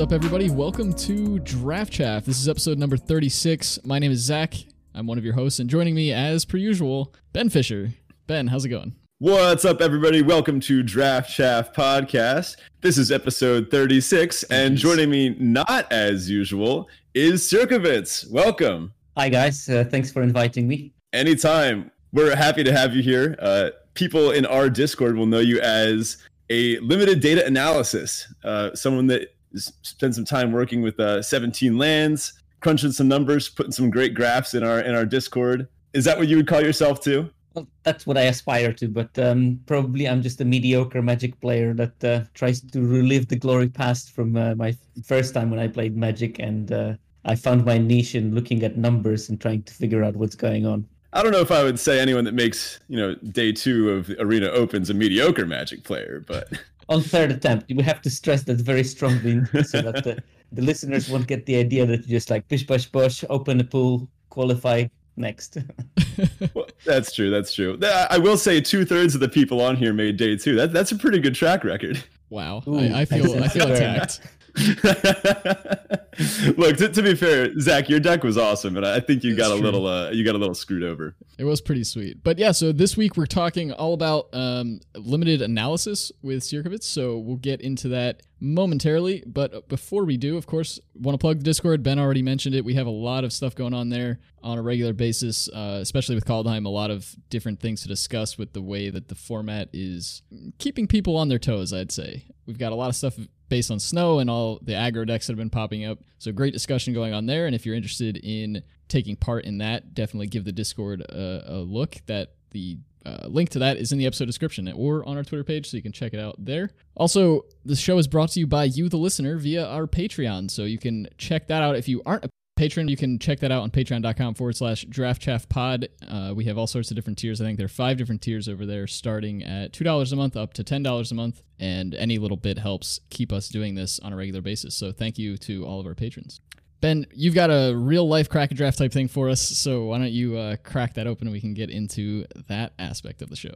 What's up, everybody? Welcome to Draft Chaff. This is episode number 36. My name is Zach. I'm one of your hosts, and joining me, as per usual, Ben Fisher. Ben, how's it going? What's up, everybody? Welcome to Draft Chaff Podcast. This is episode 36, and joining me, not as usual, is Sierkovitz. Welcome. Hi, guys. Uh, thanks for inviting me. Anytime. We're happy to have you here. Uh, people in our Discord will know you as a limited data analysis, uh, someone that spend some time working with uh, 17 lands, crunching some numbers, putting some great graphs in our in our Discord. Is that what you would call yourself too? Well, that's what I aspire to, but um, probably I'm just a mediocre Magic player that uh, tries to relive the glory past from uh, my first time when I played Magic, and uh, I found my niche in looking at numbers and trying to figure out what's going on. I don't know if I would say anyone that makes you know day two of Arena Opens a mediocre Magic player, but on third attempt. We have to stress that very strongly so that the, the listeners won't get the idea that you just like push, push, push, open a pool, qualify next. well, that's true. That's true. I will say two thirds of the people on here made day two. That that's a pretty good track record. Wow, Ooh, I, I, feel I feel attacked. Look, to, to, be fair, Zach, your deck was awesome, but I think you got a little uh, you got a little screwed over. It was pretty sweet, but yeah. So this week we're talking all about um, limited analysis with Sierkovitz. So we'll get into that momentarily. But before we do, of course, want to plug the Discord. Ben already mentioned it. We have a lot of stuff going on there on a regular basis, uh, especially with Kaldheim. A lot of different things to discuss with the way that the format is keeping people on their toes. I'd say we've got a lot of stuff based on snow and all the aggro decks that have been popping up. So great discussion going on there. And if you're interested in taking part in that, definitely give the Discord a, a look. That the uh, link to that is in the episode description or on our Twitter page, so you can check it out there. Also, the show is brought to you by you, the listener, via our Patreon. So you can check that out if you aren't a patron, you can check that out on patreon.com forward slash draft chaff pod. Uh, we have all sorts of different tiers. I think there are five different tiers over there, starting at $2 a month up to $10 a month. And any little bit helps keep us doing this on a regular basis. So thank you to all of our patrons. Ben, you've got a real life crack a draft type thing for us. So why don't you uh, crack that open and we can get into that aspect of the show?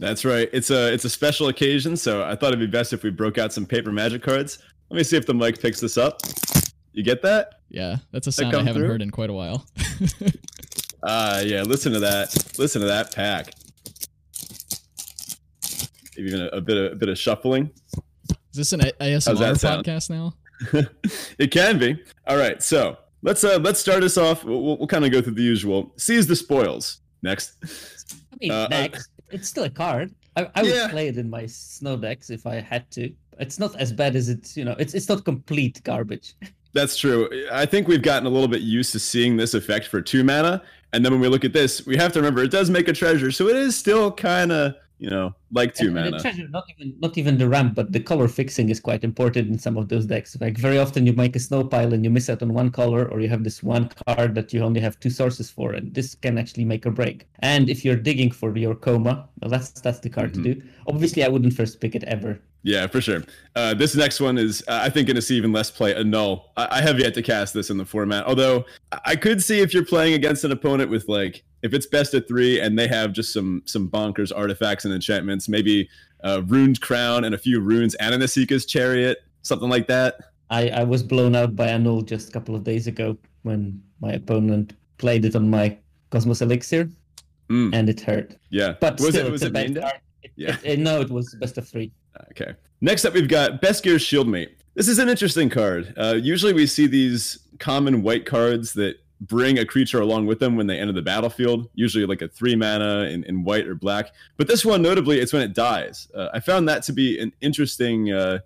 That's right. It's a it's a special occasion, so I thought it'd be best if we broke out some paper magic cards. Let me see if the mic picks this up. You get that? Yeah, that's a sound I haven't through? heard in quite a while. Ah, uh, yeah. Listen to that. Listen to that pack. Even a, a bit of a bit of shuffling. Is this an ASMR podcast now? it can be. All right, so let's uh let's start us off. We'll, we'll, we'll kind of go through the usual. Seize the spoils. Next. I mean, uh, next. It's still a card. I, I would play it in my snow decks if I had to. It's not as bad as it's you know. It's it's not complete garbage. That's true. I think we've gotten a little bit used to seeing this effect for two mana. And then when we look at this, we have to remember it does make a treasure. So it is still kind of, you know, like two and, mana. And treasure, not even not even the ramp, but the color fixing is quite important in some of those decks. Like very often you make a snow pile and you miss out on one color, or you have this one card that you only have two sources for, and this can actually make or break. And if you're digging for your Koma, well, that's that's the card mm-hmm. to do. Obviously, I wouldn't first pick it ever yeah, for sure. Uh, this next one is, uh, I think, going to see even less play. Annul. I-, I have yet to cast this in the format. Although I could see if you're playing against an opponent with like, if it's best of three and they have just some some bonkers artifacts and enchantments, maybe a Runed Crown and a few runes and Anasika's chariot, something like that. I, I was blown out by Annul just a couple of days ago when my opponent played it on my Cosmos Elixir, mm. and it hurt. Yeah, but was still, it was it? It, yeah. It, no, it was best of three. Okay. Next up, we've got Best Beskir's Shieldmate. This is an interesting card. Uh, usually, we see these common white cards that bring a creature along with them when they enter the battlefield, usually like a three mana in, in white or black. But this one, notably, it's when it dies. Uh, I found that to be an interesting uh,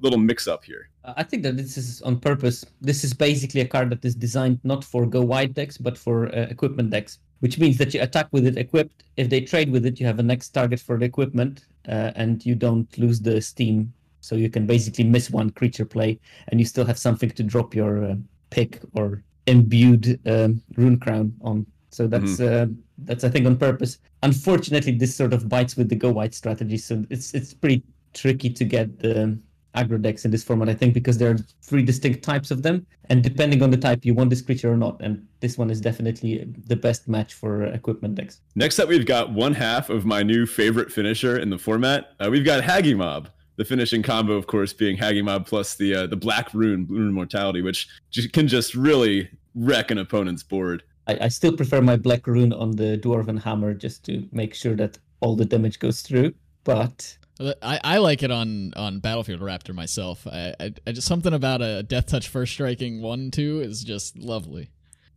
little mix up here. I think that this is on purpose. This is basically a card that is designed not for go wide decks, but for uh, equipment decks which means that you attack with it equipped. If they trade with it, you have a next target for the equipment, uh, and you don't lose the steam. So you can basically miss one creature play, and you still have something to drop your uh, pick or imbued um, rune crown on. So that's mm-hmm. uh, that's I think on purpose. Unfortunately, this sort of bites with the go wide strategy, so it's it's pretty tricky to get the aggro decks in this format, I think, because there are three distinct types of them. And depending on the type, you want this creature or not. And this one is definitely the best match for equipment decks. Next up, we've got one half of my new favorite finisher in the format. Uh, we've got Hagi Mob. The finishing combo, of course, being Hagi Mob plus the uh, the Black Rune, Rune Mortality, which ju- can just really wreck an opponent's board. I, I still prefer my black rune on the dwarven hammer just to make sure that all the damage goes through. But uh, I, I like it on, on Battlefield Raptor myself. I, I, I just something about a death touch first striking one two is just lovely.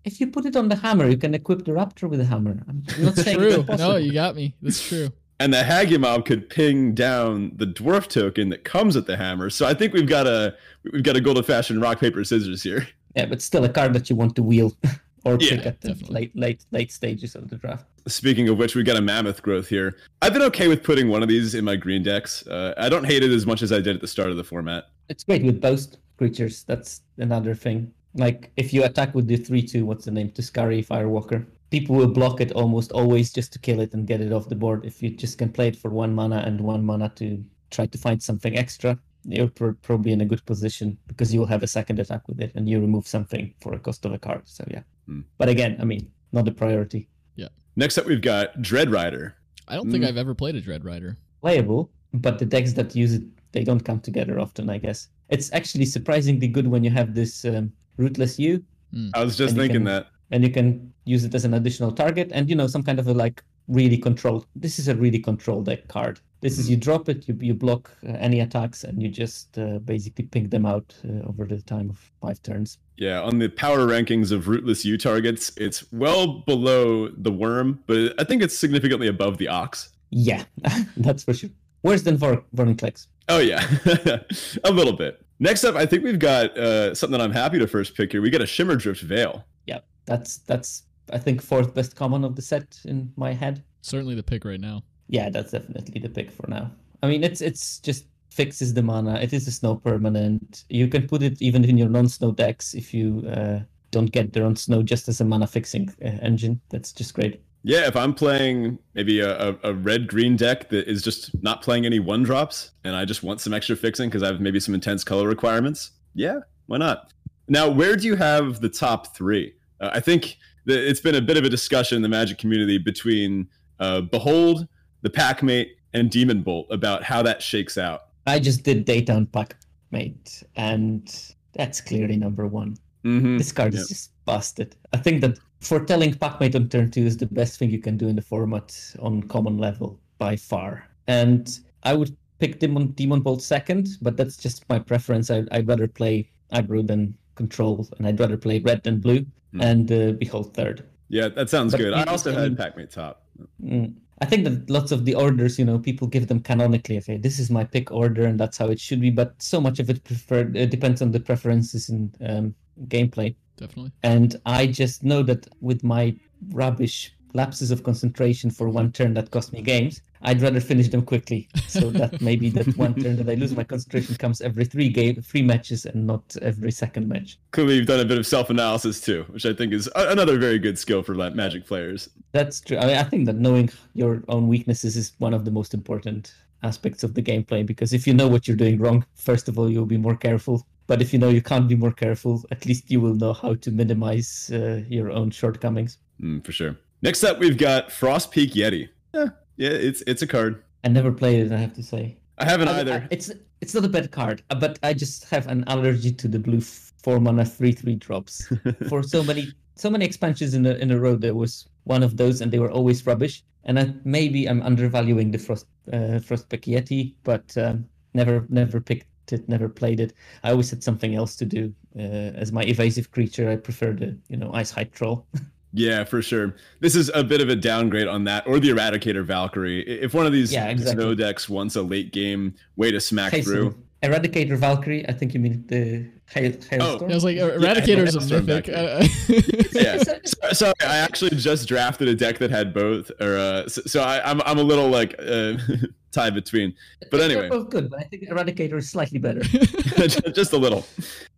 if you put it on the hammer, you can equip the raptor with a hammer. I'm not saying it's True. No, you got me. That's true. And the Hagi Mob could ping down the dwarf token that comes with the hammer. So I think we've got a we've got a golden fashioned rock paper scissors here. Yeah, but still a card that you want to wheel or Yeah, pick at the definitely. late late late stages of the draft. Speaking of which, we got a mammoth growth here. I've been okay with putting one of these in my green decks. Uh, I don't hate it as much as I did at the start of the format. It's great with both creatures. That's another thing. Like if you attack with the three two, what's the name? Tuskeri Firewalker. People will block it almost always just to kill it and get it off the board. If you just can play it for one mana and one mana to try to find something extra, you're pro- probably in a good position because you will have a second attack with it and you remove something for a cost of a card. So yeah. Hmm. But again, I mean, not a priority. Yeah. Next up, we've got Dread Rider. I don't think Mm. I've ever played a Dread Rider. playable, but the decks that use it they don't come together often. I guess it's actually surprisingly good when you have this um, rootless I was just thinking can- that. and you can use it as an additional target, and you know some kind of a like really controlled. This is a really controlled deck card. This is you drop it, you you block uh, any attacks, and you just uh, basically ping them out uh, over the time of five turns. Yeah, on the power rankings of Rootless Yew targets, it's well below the worm, but I think it's significantly above the ox. Yeah, that's for sure. Worse than Vor- Vorinclex. Oh yeah, a little bit. Next up, I think we've got uh, something that I'm happy to first pick here. We got a Shimmerdrift Vale. Yeah, that's that's I think fourth best common of the set in my head. Certainly the pick right now. Yeah, that's definitely the pick for now. I mean, it's it's just fixes the mana. It is a snow permanent. You can put it even in your non-snow decks if you uh, don't get the non-snow just as a mana fixing uh, engine. That's just great. Yeah, if I'm playing maybe a, a, red green deck that is just not playing any one drops, and I just want some extra fixing because I have maybe some intense color requirements, yeah, why not? Now, where do you have the top three? Uh, I think it's been a bit of a discussion in the Magic community between uh, Behold, the Packmate, and Demon Bolt about how that shakes out. I just did Daytown Pack Mate, and that's clearly number one. Mm-hmm. This card Yep. is just busted. I think that foretelling Packmate on turn two is the best thing you can do in the format on common level by far. And I would pick Demon Demon Bolt second, but that's just my preference. I, I'd rather play aggro than control, and I'd rather play red than blue, Hmm. and uh, Behold third. Yeah, that sounds But good. I also had Packmate top. Mm. I think that lots of the orders, you know, people give them canonically. Okay, this is my pick order, and that's how it should be. But so much of it preferred uh, depends on the preferences in um, gameplay. Definitely. And I just know that with my rubbish lapses of concentration for one turn that cost me games, I'd rather finish them quickly. So that maybe that one turn that I lose my concentration comes every three game, three matches, and not every second match. Clearly, you've done a bit of self-analysis too, which I think is another very good skill for Magic players. That's true. I, mean, I think that knowing your own weaknesses is one of the most important aspects of the gameplay because if you know what you're doing wrong, first of all, you'll be more careful. But if you know you can't be more careful, at least you will know how to minimize uh, your own shortcomings. Mm, for sure. Next up, we've got Frost Peak Yeti. Yeah, yeah, it's it's a card. I never played it, I have to say. I haven't I- either. I- it's it's not a bad card, uh, but I just have an allergy to the blue four mana three three drops. For so many so many expansions in a in a row, there was one of those, and they were always rubbish. And I, maybe I'm undervaluing the frost uh, frost Yeti, but um, never never picked it, never played it. I always had something else to do. Uh, as my evasive creature, I prefer the you know Icehide Troll. yeah, for sure. This is a bit of a downgrade on that, or the Eradicator Valkyrie. If one of these Yeah, exactly. snow decks wants a late game way to smack Hey, so through, Eradicator Valkyrie. I think you mean the hail, hailstorm. Yeah, I was like, Yeah, Eradicator's a Hailstorm mythic. Uh, yeah. So- Sorry, I actually just drafted a deck that had both, or uh, so, so I, I'm I'm a little like uh, tied between, but They're anyway. both good, but I think Eradicator is slightly better. just a little.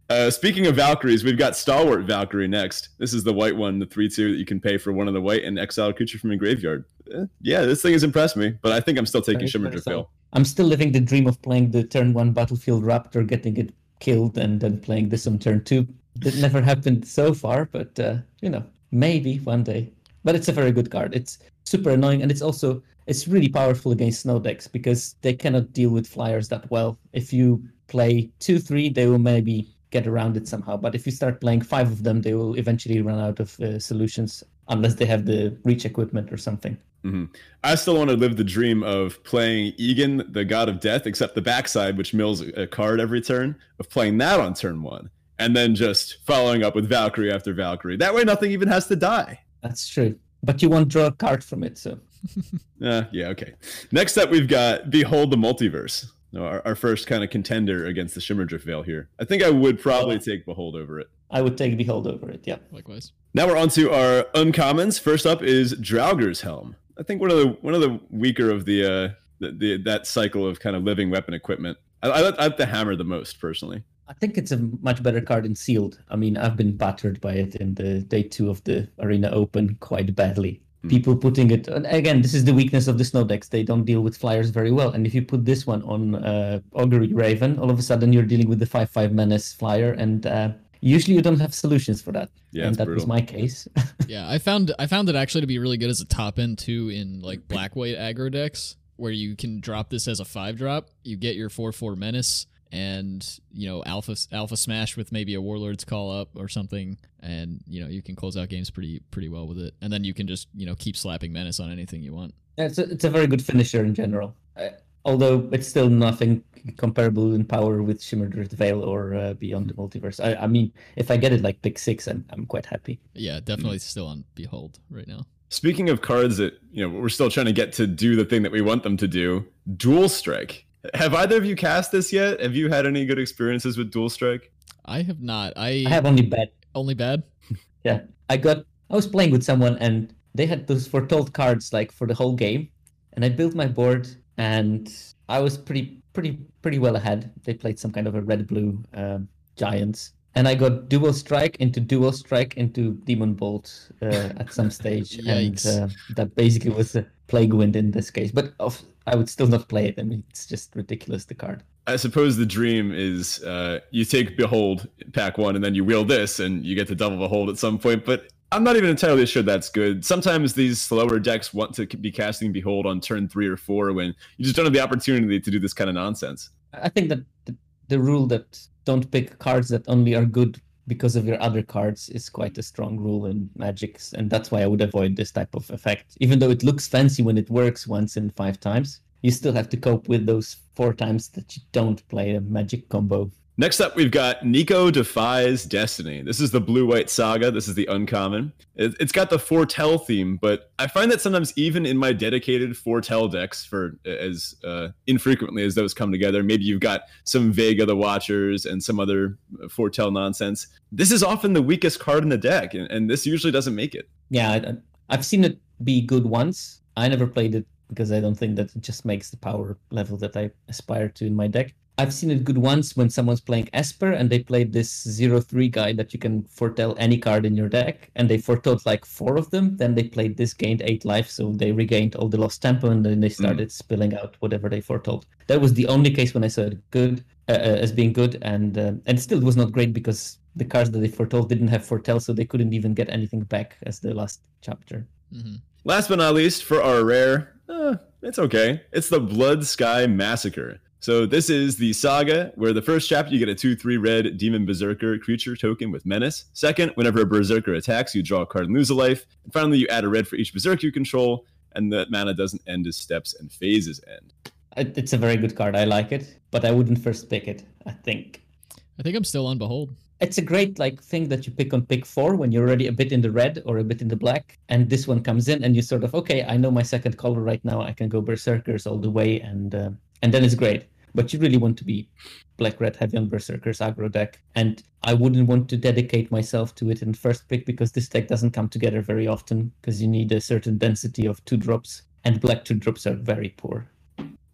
Uh, speaking of Valkyries, we've got Stalwart Valkyrie next. This is the white one, the 3 2 that you can pay for one of the white and exile a creature from your graveyard. Eh, yeah, this thing has impressed me, but I think I'm still taking Very Shimmer fair Drift I'm still living the dream of playing the turn one Battlefield Raptor, getting it killed, and then playing this on turn two. That never happened so far, but uh, you know, maybe one day. But it's a very good card. It's super annoying, and it's also it's really powerful against snow decks because they cannot deal with flyers that well. If you play two, three, they will maybe get around it somehow. But if you start playing five of them, they will eventually run out of uh, solutions unless they have the reach equipment or something. Mm-hmm. I still want to live the dream of playing Egon, the god of death, except the backside, which mills a card every turn, of playing that on turn one, and then just following up with Valkyrie after Valkyrie. That way, nothing even has to die. That's true. But you won't draw a card from it, so. uh, yeah, okay. Next up, we've got Behold the Multiverse. Our, our first kind of contender against the Shimmerdrift Vale here. I think I would probably take Behold over it. I would take Behold over it, yeah. Likewise. Now we're on to our uncommons. First up is Draugr's Helm. I think one of the one of the weaker of the uh the, the that cycle of kind of living weapon equipment. I, I, I like the hammer the most personally. I think it's a much better card in sealed. I mean, I've been battered by it in the day two of the Arena Open quite badly. Mm. People putting it again. This is the weakness of the snow decks. They don't deal with flyers very well. And if you put this one on uh, Augury Raven, all of a sudden you're dealing with the five five menace flyer, and uh, usually you don't have solutions for that. Yeah, and that brutal. was my case. yeah, I found I found it actually to be really good as a top end too in like black white aggro decks where you can drop this as a five drop. You get your four four menace and you know alpha alpha smash with maybe a warlord's call up or something and you know you can close out games pretty pretty well with it and then you can just you know keep slapping menace on anything you want yeah, it's a, it's a very good finisher in general uh, although it's still nothing comparable in power with Shimmerdrift Vale or uh, Beyond the Multiverse. I, I, mean, if I get it like pick six, I'm I'm quite happy. Yeah, definitely mm-hmm. still on Behold right now. Speaking of cards that you know we're still trying to get to do the thing that we want them to do, Dual Strike. Have either of you cast this yet? Have you had any good experiences with Dual Strike? I have not. I I have only bad. Only bad. yeah, I got. I was playing with someone and they had those foretold cards like for the whole game, and I built my board and I was pretty pretty pretty well ahead. They played some kind of a red blue um, giants, and I got dual strike into dual strike into demon bolt uh, at some stage, and uh, that basically was a plague wind in this case. But of, I would still not play it. I mean, it's just ridiculous the card. I suppose the dream is uh, you take Behold pack one and then you wheel this and you get to double Behold at some point. But I'm not even entirely sure that's good. Sometimes these slower decks want to be casting Behold on turn three or four when you just don't have the opportunity to do this kind of nonsense. I think that the, the rule that don't pick cards that only are good because of your other cards is quite a strong rule in Magics, and that's why I would avoid this type of effect. Even though it looks fancy when it works once in five times, you still have to cope with those four times that you don't play a Magic combo. Next up, we've got Niko Defies Destiny. This is the blue white saga. This is the uncommon. It, has got the foretell theme, but I find that sometimes even in my dedicated foretell decks, for as uh, infrequently as those come together, maybe you've got some Vega the Watchers and some other foretell nonsense. This is often the weakest card in the deck, and, and this usually doesn't make it. Yeah, I've seen it be good once. I never played it because I don't think that it just makes the power level that I aspire to in my deck. I've seen it good once when someone's playing Esper and they played this zero three guy that you can foretell any card in your deck, and they foretold like four of them. Then they played this, gained eight life, so they regained all the lost tempo, and then they hmm. started mm. spilling out whatever they foretold. That was the only case when I saw it good uh, uh, as being good, and uh, and still it was not great because the cards that they foretold didn't have foretell, so they couldn't even get anything back as the last chapter. Mm-hmm. Last but not least, for our rare, uh, it's okay. It's the Blood Sky Massacre. So this is the saga where the first chapter you get a 2-3 red demon berserker creature token with menace. Second, whenever a berserker attacks, you draw a card and lose a life. And finally, you add a red for each berserker you control, and that mana doesn't end as steps and phases end. It's a very good card. I like it, but I wouldn't first pick it. I think. I think I'm still on Behold. It's a great like thing that you pick on pick four when you're already a bit in the red or a bit in the black, and this one comes in, and you sort of okay, I know my second color right now. I can go berserkers all the way, and uh, and then it's great but you really want to be black red heavy on berserkers aggro deck. And i wouldn't want to dedicate myself to it in first pick because this deck doesn't come together very often because you need a certain density of two drops and black two drops are very poor.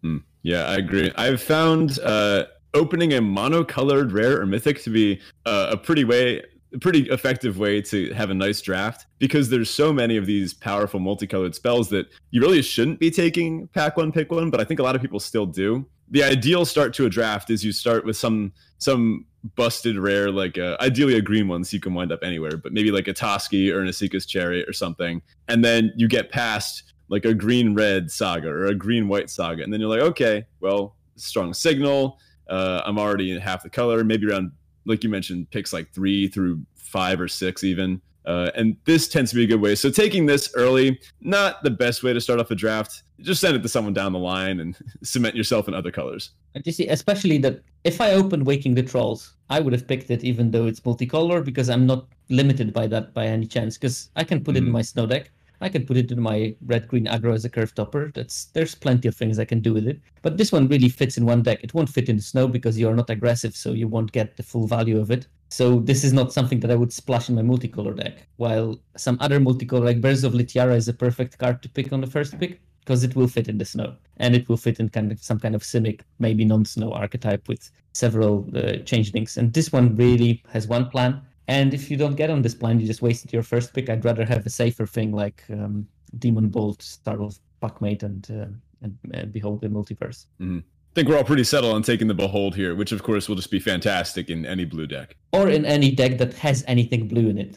Mm, yeah i agree. I've found uh opening a monocolored rare or mythic to be uh, a pretty way pretty effective way to have a nice draft because there's so many of these powerful multicolored spells that you really shouldn't be taking pack one pick one but i think a lot of people still do the ideal start to a draft is you start with some some busted rare, like uh, ideally a green one, so you can wind up anywhere, but maybe like a Toski or an Esika's Chariot or something, and then you get past like a green red saga or a green white saga, and then you're like, okay, well, strong signal. Uh, I'm already in half the color, maybe around like you mentioned, picks like three through five or six even. Uh, and this tends to be a good way. So taking this early, not the best way to start off a draft. Just send it to someone down the line and cement yourself in other colors. And you see, especially that if I opened Waking the Trolls, I would have picked it even though it's multicolor because I'm not limited by that by any chance. Because I can put mm. it in my snow deck. I can put it in my red green aggro as a curve topper. That's there's plenty of things I can do with it. But this one really fits in one deck. It won't fit in the snow because you're not aggressive, so you won't get the full value of it. So this is not something that I would splash in my multicolor deck. While some other multicolor like Birds of Litiara is a perfect card to pick on the first pick because it will fit in the snow and it will fit in kind of some kind of simic, maybe non-snow archetype with several uh, changelings. And this one really has one plan and if you don't get on this plan, you just wasted your first pick. I'd rather have a safer thing like um, Demon Bolt, Starwolf, Packmate, and uh, and, and Behold the Multiverse. Mm-hmm. I think we're all pretty settled on taking the Behold here, which of course will just be fantastic in any blue deck. Or in any deck that has anything blue in it.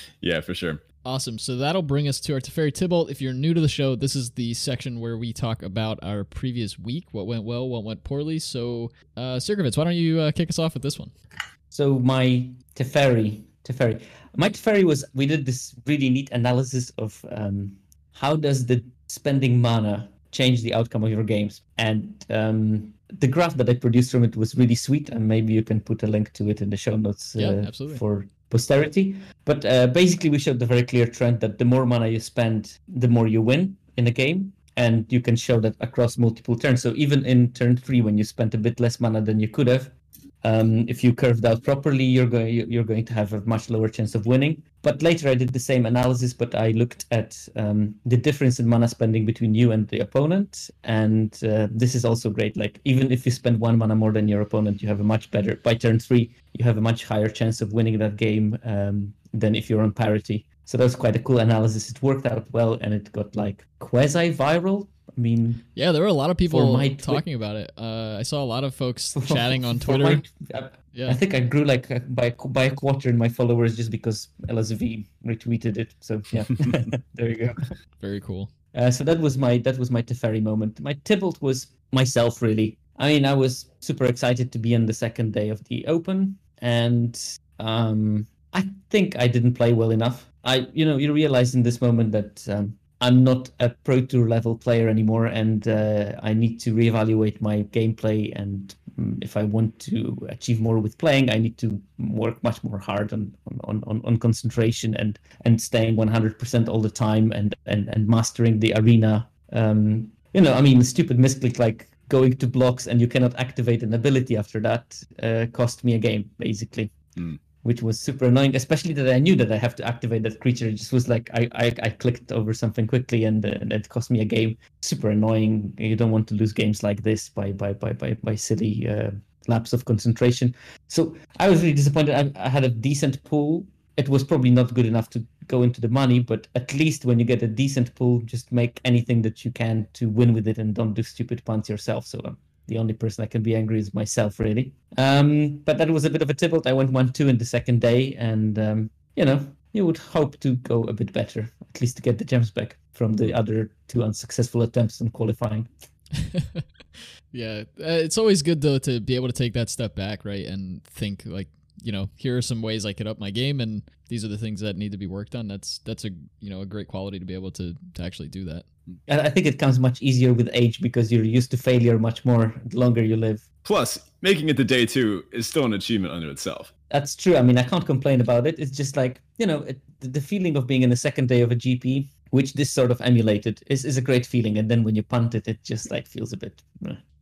yeah, for sure. Awesome. So that'll bring us to our Teferi Tibalt. If you're new to the show, this is the section where we talk about our previous week, what went well, what went poorly. So, uh, Sierkovitz, why don't you uh, kick us off with this one? So my Teferi, Teferi, my Teferi was we did this really neat analysis of um, how does the spending mana change the outcome of your games, and um, the graph that I produced from it was really sweet, and maybe you can put a link to it in the show notes uh, yeah, for posterity. But uh, basically, we showed the very clear trend that the more mana you spend, the more you win in a game. And you can show that across multiple turns. So even in turn three, when you spent a bit less mana than you could have, um, if you curved out properly, you're going you're going to have a much lower chance of winning. But later I did the same analysis, but I looked at um, the difference in mana spending between you and the opponent, and uh, this is also great. Like even if you spend one mana more than your opponent, you have a much better by turn three. You have a much higher chance of winning that game um, than if you're on parity. So that was quite a cool analysis. It worked out well, and it got like quasi viral I mean, yeah, there were a lot of people talking about it. Uh, I saw a lot of folks chatting on Twitter. My, I, yeah. I think I grew like uh, by by a quarter in my followers just because LSV retweeted it. So yeah, there you go. Very cool. Uh, so that was my that was my Teferi moment. My Tibalt was myself really. I mean, I was super excited to be on the second day of the Open, and um, I think I didn't play well enough. I, you know, you realize in this moment that um, I'm not a pro tour level player anymore, and uh, I need to reevaluate my gameplay. And mm, if I want to achieve more with playing, I need to work much more hard on on, on, on concentration and and staying 100% all the time, and and and mastering the arena. Um, you know, I mean, stupid misclick like going to blocks and you cannot activate an ability after that uh, cost me a game basically. Mm which was super annoying, especially that I knew that I have to activate that creature. It just was like I, I, I clicked over something quickly and, uh, and it cost me a game. Super annoying. You don't want to lose games like this by by by by, by silly uh, lapse of concentration. So I was really disappointed. I, I had a decent pool. It was probably not good enough to go into the money, but at least when you get a decent pool, just make anything that you can to win with it and don't do stupid punts yourself. So um, the only person I can be angry is myself, really. Um, but that was a bit of a tibalt. I went one two in the second day, and um, you know, you would hope to go a bit better, at least to get the gems back from the other two unsuccessful attempts in qualifying. yeah, uh, it's always good though to be able to take that step back, right, and think like, you know, here are some ways I could up my game, and these are the things that need to be worked on. That's that's a you know a great quality to be able to to actually do that. And I think it comes much easier with age because you're used to failure much more the longer you live. Plus, making it to day two is still an achievement unto itself. That's true. I mean, I can't complain about it. It's just like, you know, it, the feeling of being in the second day of a GP, which this sort of emulated, is, is a great feeling. And then when you punt it, it just like feels a bit.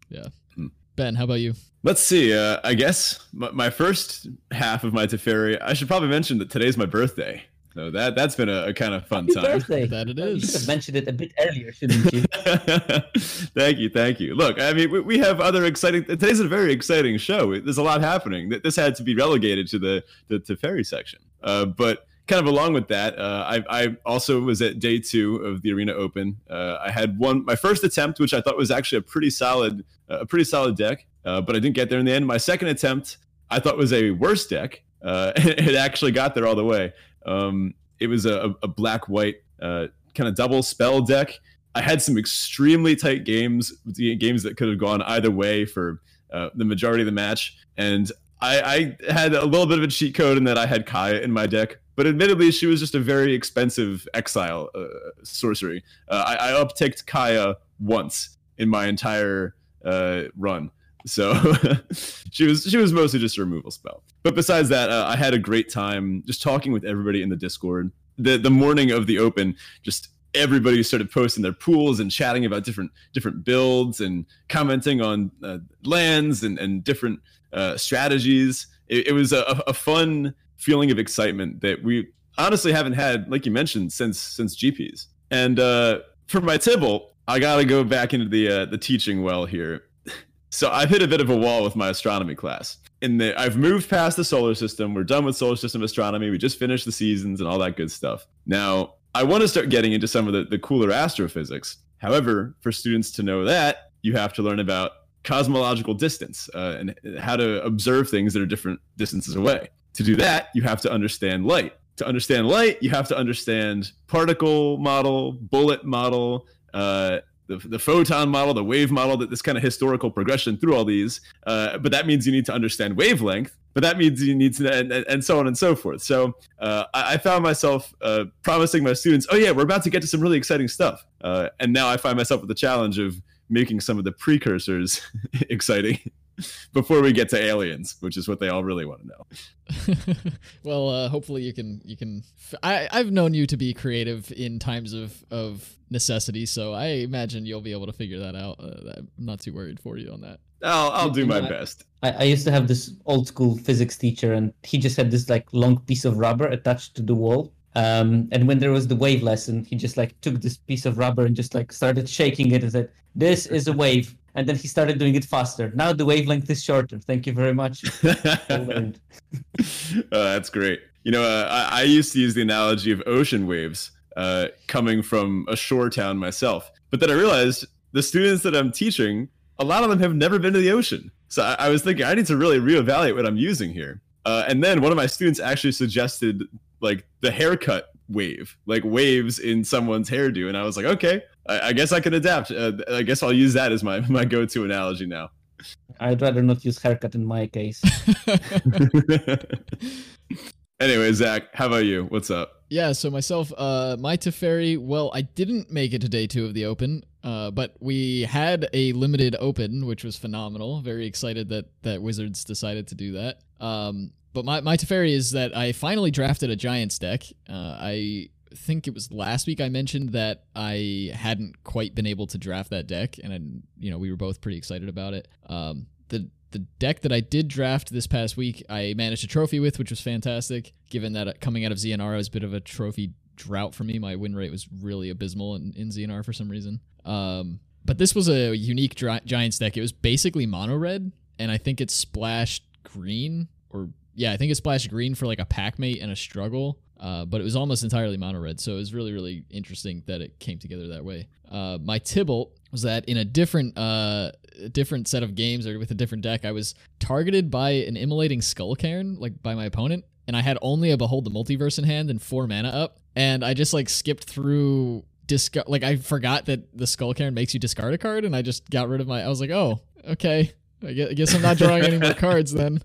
Yeah. Hmm. Ben, how about you? Let's see. Uh, I guess my, my, first half of my Teferi, I should probably mention that today's my birthday. So that that's been a, a kind of fun Happy time. Birthday. That it is. You should have mentioned it a bit earlier, shouldn't you? thank you, thank you. Look, I mean, we, we have other exciting. Today's a very exciting show. There's a lot happening. This had to be relegated to the the Teferi section, uh, but kind of along with that, uh, I, I, also was at day two of the Arena Open. Uh, I had one my first attempt, which I thought was actually a pretty solid, a pretty solid deck, uh, but I didn't get there in the end. My second attempt, I thought was a worse deck. Uh, it actually got there all the way. Um, it was a, a black white uh, kind of double spell deck. I had some extremely tight games, games that could have gone either way for uh, the majority of the match. And I, I, had a little bit of a cheat code in that I had Kaya in my deck, but admittedly, she was just a very expensive exile uh, sorcery. Uh, I, I upticked Kaya once in my entire uh, run. So she was she was mostly just a removal spell. But besides that, uh, I had a great time just talking with everybody in the Discord. The the morning of the open, just everybody started posting their pools and chatting about different different builds and commenting on uh, lands and and different uh, strategies. It, it was a, a fun feeling of excitement that we honestly haven't had, like you mentioned, since since GPs. And uh, for my Tibalt, I got to go back into the uh, the teaching well here. So I've hit a bit of a wall with my astronomy class. In the I've moved past the solar system. We're done with solar system astronomy. We just finished the seasons and all that good stuff. Now I want to start getting into some of the, the cooler astrophysics. However, for students to know that, you have to learn about cosmological distance uh, and how to observe things that are different distances away. To do that, you have to understand light. To understand light, you have to understand particle model, bullet model, uh, the, the photon model, the wave model, that this kind of historical progression through all these. Uh, but that means you need to understand wavelength. But that means you need to, and, and so on and so forth. So uh, I, I, found myself uh, promising my students, oh, yeah, we're about to get to some really exciting stuff. Uh, and now I find myself with the challenge of making some of the precursors exciting before we get to aliens, which is what they all really want to know. well, uh, hopefully you can you can. F- I I've known you to be creative in times of of necessity, so I imagine you'll be able to figure that out. Uh, I'm not too worried for you on that. I'll I'll do my best. I, I used to have this old school physics teacher, and he just had this like long piece of rubber attached to the wall. Um, and when there was the wave lesson, he just like took this piece of rubber and just like started shaking it and said, "This is a wave." And then he started doing it faster. Now the wavelength is shorter. Thank you very much. uh, that's great. You know, uh, I, I, used to use the analogy of ocean waves uh, coming from a shore town myself, but then I realized the students that I'm teaching, a lot of them have never been to the ocean. So I, I was thinking I need to really reevaluate what I'm using here. Uh, and then one of my students actually suggested like the haircut wave, like waves in someone's hairdo, and I was like, okay, I, I guess I can adapt. Uh, I guess I'll use that as my my go to analogy now. I'd rather not use haircut in my case. anyway, Zach, how about you? What's up? Yeah, so myself, uh, my Teferi, well, I didn't make it to day two of the Open, uh, but we had a limited Open, which was phenomenal. Very excited that that Wizards decided to do that. Um, but my, my Teferi is that I finally drafted a Giants deck. Uh, I think it was last week I mentioned that I hadn't quite been able to draft that deck, and I, you know we were both pretty excited about it. Um, the the deck that I did draft this past week, I managed a trophy with, which was fantastic. Given that coming out of ZNR was a bit of a trophy drought for me, my win rate was really abysmal in, in ZNR for some reason. Um, but this was a unique dri- Giants deck. It was basically mono red, and I think it splashed green or yeah, I think it splashed green for like a pack mate and a struggle. Uh, but it was almost entirely mono red, so it was really, really interesting that it came together that way. Uh, my Tibalt was that in a different, uh, different set of games or with a different deck, I was targeted by an immolating Skull Cairn, like by my opponent, and I had only a Behold the Multiverse in hand and four mana up, and I just like skipped through discard. Like I forgot that the Skull Cairn makes you discard a card, and I just got rid of my. I was like, oh, okay. I guess I'm not drawing any more cards then.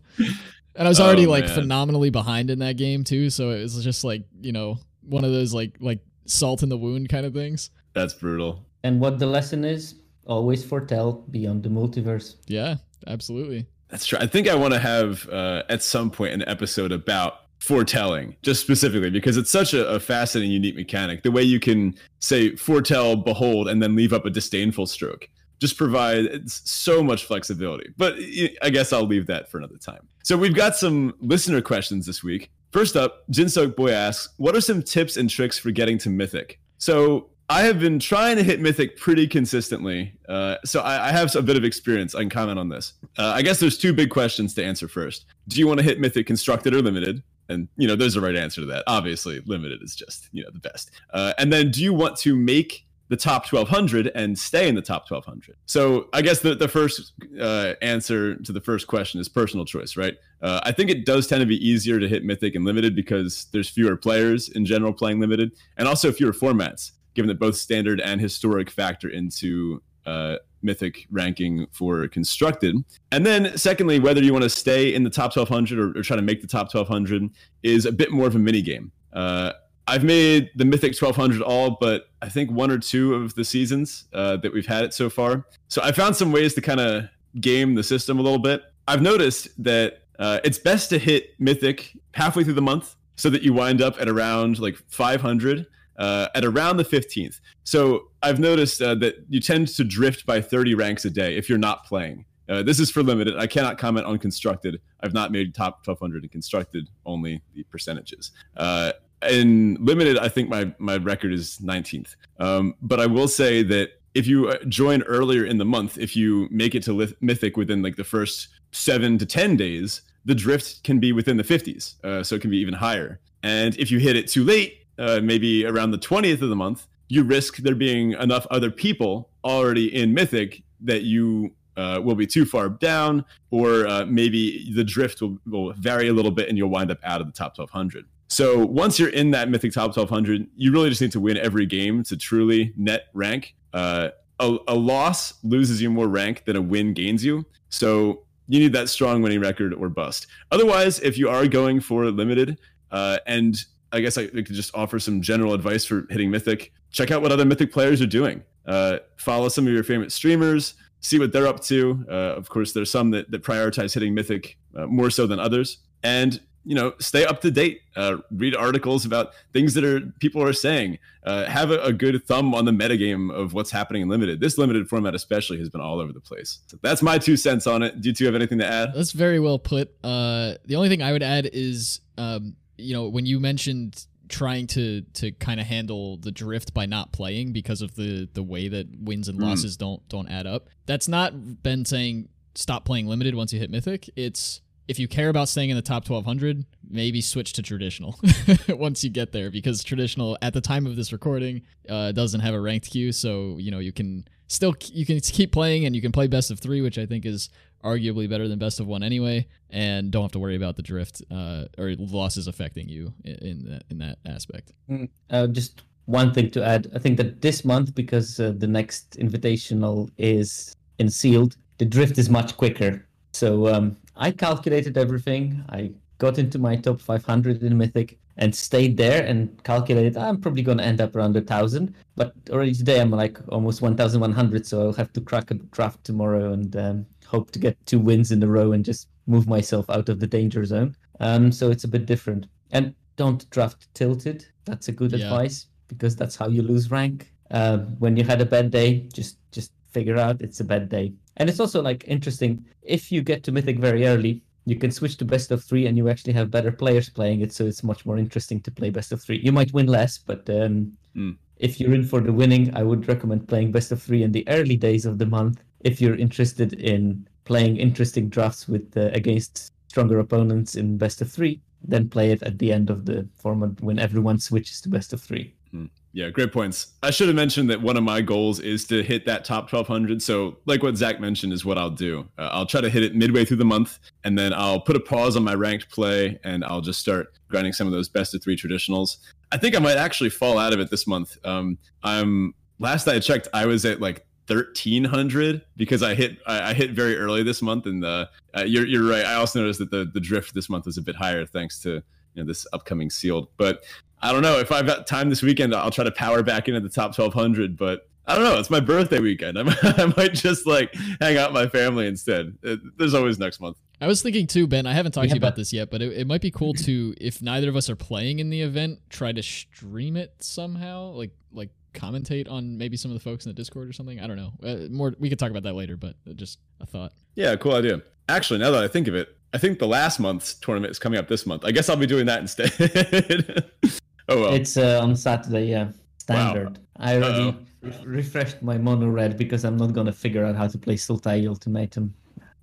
And I was already oh, like man. phenomenally behind in that game too, so it was just like, you know, one of those like like salt in the wound kind of things. That's brutal. And what the lesson is, always foretell beyond the multiverse. Yeah, absolutely. That's true. I think I want to have uh, at some point an episode about foretelling, just specifically because it's such a, a, fascinating, unique mechanic. The way you can say foretell, behold, and then leave up a disdainful stroke just provide so much flexibility. But I guess I'll leave that for another time. So we've got some listener questions this week. First up, Jinsook Boy asks, "What are some tips and tricks for getting to Mythic?" So I have been trying to hit Mythic pretty consistently, uh, so I, I, have a bit of experience. I can comment on this. Uh, I guess there's two big questions to answer first. Do you want to hit Mythic constructed or limited? And you know, there's a right answer to that. Obviously, limited is just you know the best. Uh, and then, do you want to make the top 1200 and stay in the top 1200 so i guess the, the first uh, answer to the first question is personal choice right uh, i think it does tend to be easier to hit mythic and limited because there's fewer players in general playing limited and also fewer formats given that both standard and historic factor into uh, mythic ranking for constructed. And then, secondly, whether you want to stay in the top 1200 or, or try to make the top 1200 is a bit more of a mini game. Uh, I've made the Mythic 1200 all, but I think one or two of the seasons uh, that we've had it so far. So I found some ways to kind of game the system a little bit. I've noticed that uh, it's best to hit Mythic halfway through the month so that you wind up at around like 500 uh, at around the 15th. So I've noticed uh, that you tend to drift by 30 ranks a day if you're not playing. Uh, this is for limited. I cannot comment on constructed. I've not made top 1200 in constructed, only the percentages. Uh, in limited, I think my my record is 19th. Um, but I will say that if you uh, join earlier in the month, if you make it to mythic within like the first seven to 10 days, the drift can be within the 50s. Uh, so it can be even higher. And if you hit it too late, uh, maybe around the 20th of the month, you risk there being enough other people already in Mythic that you uh, will be too far down, or uh, maybe the drift will, will vary a little bit and you'll wind up out of the top 1200. So once you're in that Mythic top 1200, you really just need to win every game to truly net rank. Uh, a, a loss loses you more rank than a win gains you. So you need that strong winning record or bust. Otherwise, if you are going for limited, uh, and I guess I, could just offer some general advice for hitting Mythic. Check out what other Mythic players are doing. Uh, follow some of your favorite streamers. See what they're up to. Uh, of course, there's some that, that prioritize hitting Mythic uh, more so than others. And you know, stay up to date. Uh, read articles about things that are people are saying. Uh, have a, a, good thumb on the metagame of what's happening in limited. This limited format, especially, has been all over the place. So that's my two cents on it. Do you two have anything to add? That's very well put. Uh, the only thing I would add is, um, you know, when you mentioned trying to to kind of handle the drift by not playing because of the the way that wins and hmm. losses mm. don't don't add up. That's not Ben saying stop playing limited once you hit mythic. It's if you care about staying in the top 1200, maybe switch to traditional once you get there because traditional at the time of this recording uh, doesn't have a ranked queue, so you know you can still you can keep playing and you can play best of three, which I think is arguably better than best of one anyway, and don't have to worry about the drift uh, or losses affecting you in that in that aspect. Mm, uh, just one thing to add, I think that this month because uh, the next invitational is in sealed, the drift is much quicker. So um, I calculated everything. I got into my top 500 in Mythic and stayed there and calculated I'm probably going to end up around a thousand. But already today I'm like almost 1,100, so I'll have to crack a draft tomorrow and um, hope to get two wins in a row and just move myself out of the danger zone. Um, so it's a bit different. And don't draft tilted. That's a good yeah. advice because that's how you lose rank. Uh, when you had a bad day, just just figure out it's a bad day. And it's also like interesting if you get to Mythic very early, you can switch to best of three and you actually have better players playing it, so it's much more interesting to play best of three. You might win less, but um, mm. if you're in for the winning, I would recommend playing best of three in the early days of the month. If you're interested in playing interesting drafts with uh, against stronger opponents in best of three, then play it at the end of the format when everyone switches to best of three. Mm. Yeah, great points. I should have mentioned that one of my goals is to hit that top 1200. So, like what Zach mentioned, is what I'll do. Uh, I'll try to hit it midway through the month, and then I'll put a pause on my ranked play, and I'll just start grinding some of those best of three traditionals. I think I might actually fall out of it this month. Um, I'm last I checked, I was at like 1300 because I hit I, I hit very early this month, and the, uh, you're you're right. I also noticed that the the drift this month was a bit higher thanks to you know, this upcoming sealed. But I don't know if I've got time this weekend. I'll try to power back into the top 1200. But I don't know. It's my birthday weekend. I might, I might just like hang out with my family instead. It, there's always next month. I was thinking too, Ben. I haven't talked yeah, to you about this yet, but it, it might be cool to, if neither of us are playing in the event, try to stream it somehow, like like commentate on maybe some of the folks in the Discord or something. I don't know. Uh, more, we could talk about that later, but just a thought. Yeah, cool idea. Actually, now that I think of it, I think the last month's tournament is coming up this month. I guess I'll be doing that instead. Oh well. It's uh, on Saturday, yeah. Standard. Wow. I already re- refreshed my mono red because I'm not gonna figure out how to play Sultai Ultimatum.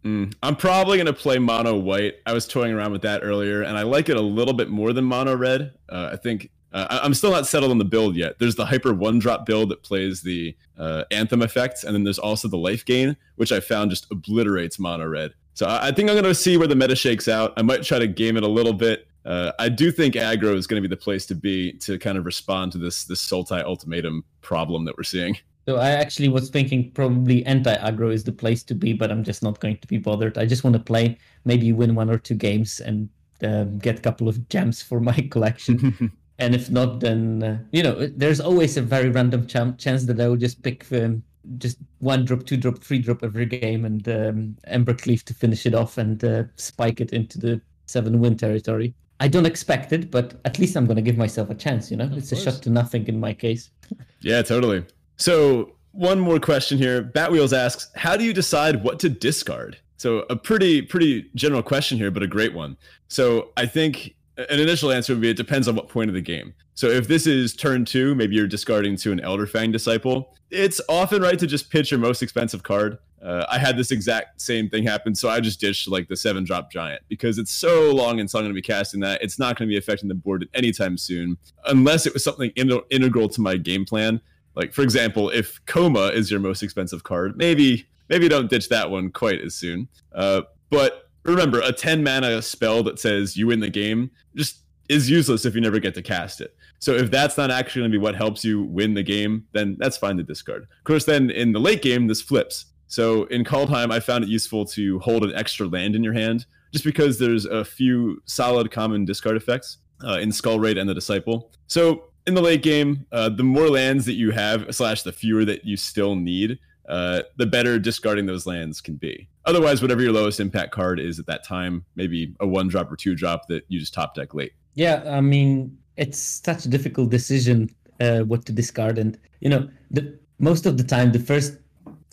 Mm. I'm probably gonna play mono white. I was toying around with that earlier, and I like it a little bit more than mono red. Uh, I think uh, I'm still not settled on the build yet. There's the hyper one drop build that plays the uh, anthem effects, and then there's also the life gain, which I found just obliterates mono red. So I, I think I'm gonna see where the meta shakes out. I might try to game it a little bit Uh, I do think aggro is going to be the place to be to kind of respond to this this Sultai ultimatum problem that we're seeing. So I actually was thinking probably anti-aggro is the place to be, but I'm just not going to be bothered. I just want to play, maybe win one or two games and um, get a couple of gems for my collection. and if not, then uh, you know, there's always a very random ch- chance that I will just pick um, just one drop, two drop, three drop every game, and um, Embercleave to finish it off and uh, spike it into the seven win territory. I don't expect it, but at least I'm going to give myself a chance. You know, Of it's a shot to nothing in my case. Yeah, totally. So, one more question here. Batwheels asks, "How do you decide what to discard?" So, a pretty pretty general question here, but a great one. So, I think an initial answer would be it depends on what point of the game. So, if this is turn 2, maybe you're discarding to an Elderfang disciple, it's often right to just pitch your most expensive card. Uh, I had this exact same thing happen, so I just ditched like the seven drop giant because it's so long until I'm going to be casting that. It's not going to be affecting the board anytime soon, unless it was something in- integral to my game plan. Like for example, if Koma is your most expensive card, maybe maybe don't ditch that one quite as soon. Uh, but remember, a 10 mana spell that says you win the game just is useless if you never get to cast it. So if that's not actually going to be what helps you win the game, then that's fine to discard. Of course, then in the late game, this flips. So in Kaldheim, I found it useful to hold an extra land in your hand, just because there's a few solid common discard effects uh, in Skull Raid and the Disciple. So in the late game, uh, the more lands that you have, slash the fewer that you still need, uh, the better discarding those lands can be. Otherwise, whatever your lowest impact card is at that time, maybe a one drop or two drop that you just top deck late. Yeah, I mean, it's such a difficult decision uh, what to discard, and you know, the most of the time, the first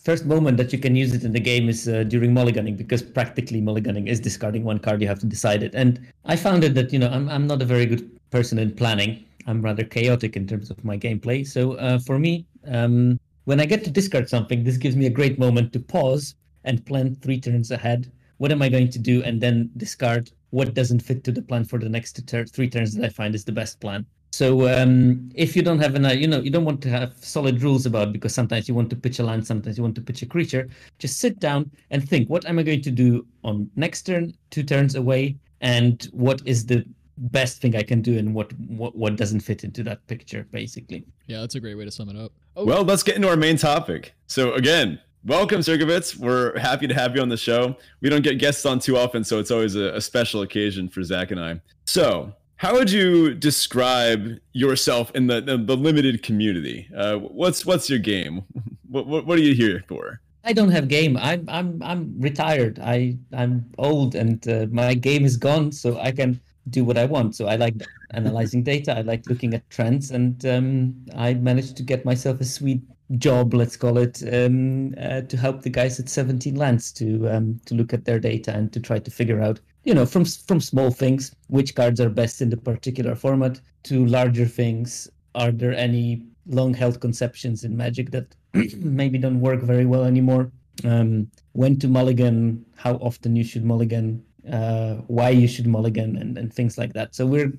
first moment that you can use it in the game is uh, during mulliganing because practically mulliganing is discarding one card. You have to decide it, and I found it that you know I'm I'm not a very good person in planning. I'm rather chaotic in terms of my gameplay. So uh, for me, um, when I get to discard something, this gives me a great moment to pause and plan three turns ahead. What am I going to do, and then discard what doesn't fit to the plan for the next two tur- three turns that I find is the best plan. So um, if you don't have an, uh, you know, you don't want to have solid rules about because sometimes you want to pitch a land, sometimes you want to pitch a creature. Just sit down and think, what am I going to do on next turn, two turns away, and what is the best thing I can do, and what what, what doesn't fit into that picture, basically. Yeah, that's a great way to sum it up. Oh, Well, let's get into our main topic. So again, welcome, Sierkovitz. We're happy to have you on the show. We don't get guests on too often, so it's always a, a special occasion for Zach and I. So, how would you describe yourself in the the, the limited community? Uh, what's what's your game? What, what what are you here for? I don't have game. I'm I'm I'm retired. I I'm old and uh, my game is gone, so I can do what I want. So I like analyzing data. I like looking at trends, and um, I managed to get myself a sweet job, let's call it, um, uh, to help the guys at 17 Lands to um, to look at their data and to try to figure out, you know, from from small things which cards are best in the particular format to larger things. Are there any long-held conceptions in Magic that maybe don't work very well anymore? Um, when to mulligan, how often you should mulligan, uh, why you should mulligan, and, and things like that. So we're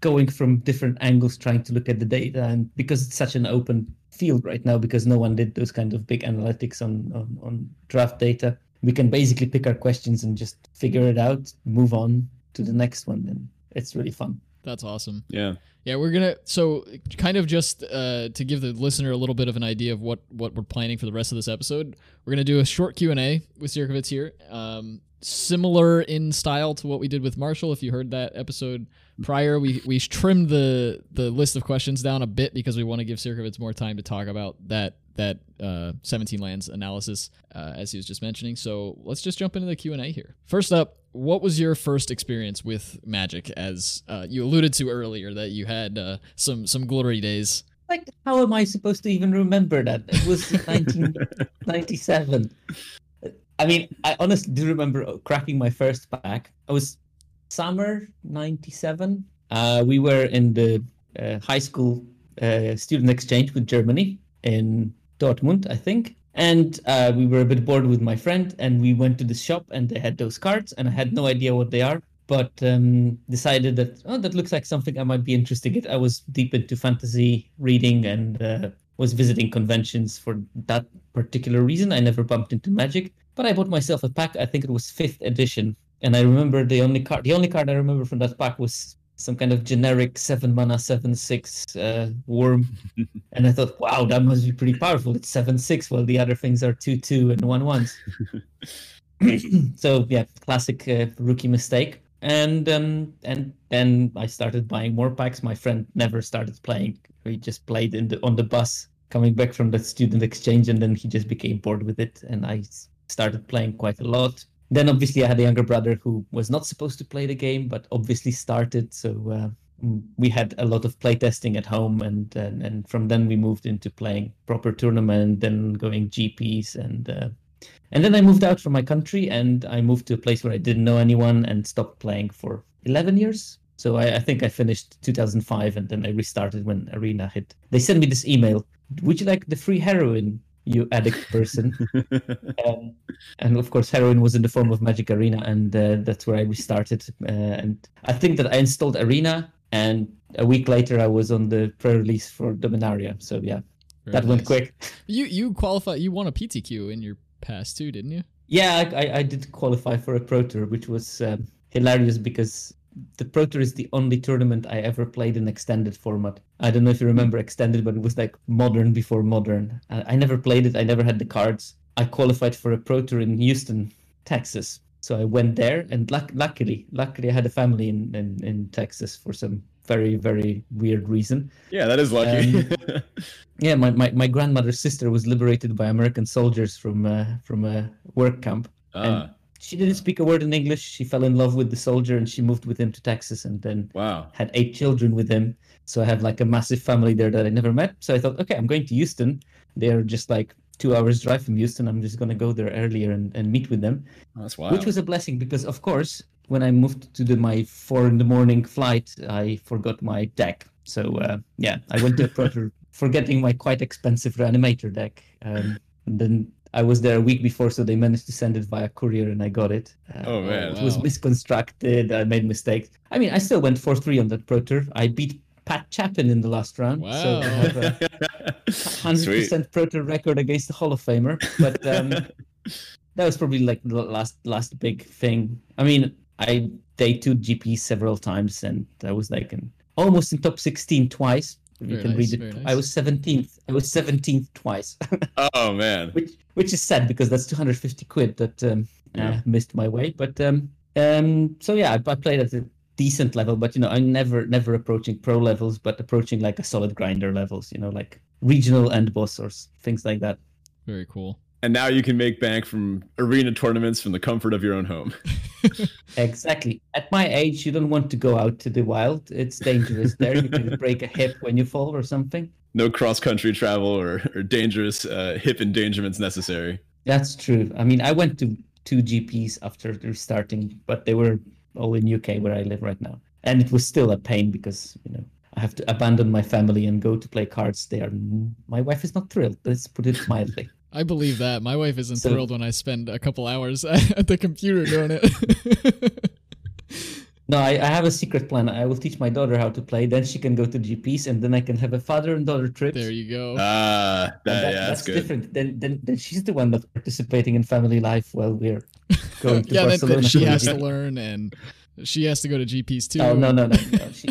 going from different angles trying to look at the data, and because it's such an open field right now, because no one did those kind of big analytics on on, on draft data, we can basically pick our questions and just figure it out, move on to the next one, and it's really fun. that's awesome. Yeah. Yeah, we're gonna so kind of just uh, to give the listener a little bit of an idea of what what we're planning for the rest of this episode. We're gonna do a short Q and A with Sierkovitz here, um, similar in style to what we did with Marshall. If you heard that episode prior, we we trimmed the the list of questions down a bit because we want to give Sierkovitz more time to talk about that that uh, 17 lands analysis uh, as he was just mentioning. So let's just jump into the Q and A here. First up, what was your first experience with Magic? As uh, you alluded to earlier, that you had uh, some some glory days. Like, how am I supposed to even remember that? It was 1997. I mean, I honestly do remember cracking my first pack. I was summer 97. Uh, we were in the uh, high school uh, student exchange with Germany in Dortmund, I think. And uh, we were a bit bored with my friend, and we went to the shop, and they had those cards, and I had no idea what they are but um, decided that oh, that looks like something I might be interested in. I was deep into fantasy reading and uh, was visiting conventions for that particular reason. I never bumped into Magic, but I bought myself a pack. I think it was fifth edition and I remember the only card, the only card I remember from that pack was some kind of generic seven mana seven six uh, worm, and I thought, wow, that must be pretty powerful. It's seven six, while the other things are two two and one ones. so yeah, classic uh, rookie mistake. And um, and then I started buying more packs. My friend never started playing. He just played in the on the bus coming back from the student exchange, and then he just became bored with it. And I started playing quite a lot. Then obviously I had a younger brother who was not supposed to play the game, but obviously started. So uh, we had a lot of playtesting at home, and, and and from then we moved into playing proper tournament, then going GPs, and uh, and then I moved out from my country, and I moved to a place where I didn't know anyone, and stopped playing for eleven years. So I, I think I finished 2005, and then I restarted when Arena hit. They sent me this email: "Would you like the free heroin?" You addict person. um, and of course, heroin was in the form of Magic Arena, and uh, that's where I restarted. Uh, and I think that I installed Arena, and a week later, I was on the pre-release for Dominaria. So yeah, Very that nice. went quick. You you qualify. You won a PTQ in your past too, didn't you? Yeah, I, I did qualify for a Pro Tour, which was um, hilarious because the Pro Tour is the only tournament I ever played in extended format. I don't know if you remember extended, but it was like modern before modern. I, I never played it. I never had the cards. I qualified for a Pro Tour in Houston, Texas. So I went there, and luck- luckily, luckily, I had a family in, in, in Texas for some very very weird reason. Yeah, that is lucky. Um, yeah, my, my, my grandmother's sister was liberated by American soldiers from uh, from a work camp. Ah. And she didn't speak a word in English. She fell in love with the soldier and she moved with him to Texas and then wow. had eight children with him. So I have like a massive family there that I never met. So I thought, okay, I'm going to Houston. They're just like two hours drive from Houston. I'm just gonna go there earlier and, and meet with them. Oh, that's wild. Which was a blessing because of course when I moved to the my four in the morning flight, I forgot my deck. So uh, yeah, I went to a Pro Tour forgetting my quite expensive reanimator deck. Um, and then I was there a week before, so they managed to send it via courier, and I got it. Uh, oh man, it wow. was misconstructed. I made mistakes. I mean, I still went four three on that Pro Tour. I beat Pat Chapin in the last round, wow. so I have a hundred percent Pro Tour record against the Hall of Famer. But um, that was probably like the last last big thing. I mean, I day two GP several times, and I was like in, almost in top sixteen twice. You can nice, read it. Nice. I was seventeenth. I was seventeenth twice. oh man. Which which is sad because that's two hundred fifty quid that um, yeah. uh, missed my way. But um, um, so yeah, I, I, played at a decent level, but you know, I'm never never approaching pro levels, but approaching like a solid grinder levels. You know, like regional end boss or things like that. Very cool and now you can make bank from arena tournaments from the comfort of your own home. exactly. At my age, you don't want to go out to the wild. It's dangerous there. You can break a hip when you fall or something. No cross country travel or, or dangerous uh, hip endangerments necessary. That's true. I mean, I went to two GPs after restarting, but they were all in UK where I live right now. And it was still a pain because, you know, I have to abandon my family and go to play cards. They are my wife is not thrilled. Let's put it mildly. I believe that. My wife isn't so, thrilled when I spend a couple hours at the computer doing it. no, I, I, have a secret plan. I will teach my daughter how to play. Then she can go to GPs, and then I can have a father and daughter trip. There you go. Ah, uh, that, that, yeah, that's, that's different. Then, then, then she's the one that's participating in family life while we're going to yeah, Barcelona. Then, then she has to learn and she has to go to GPs too. Oh no no no! no. She,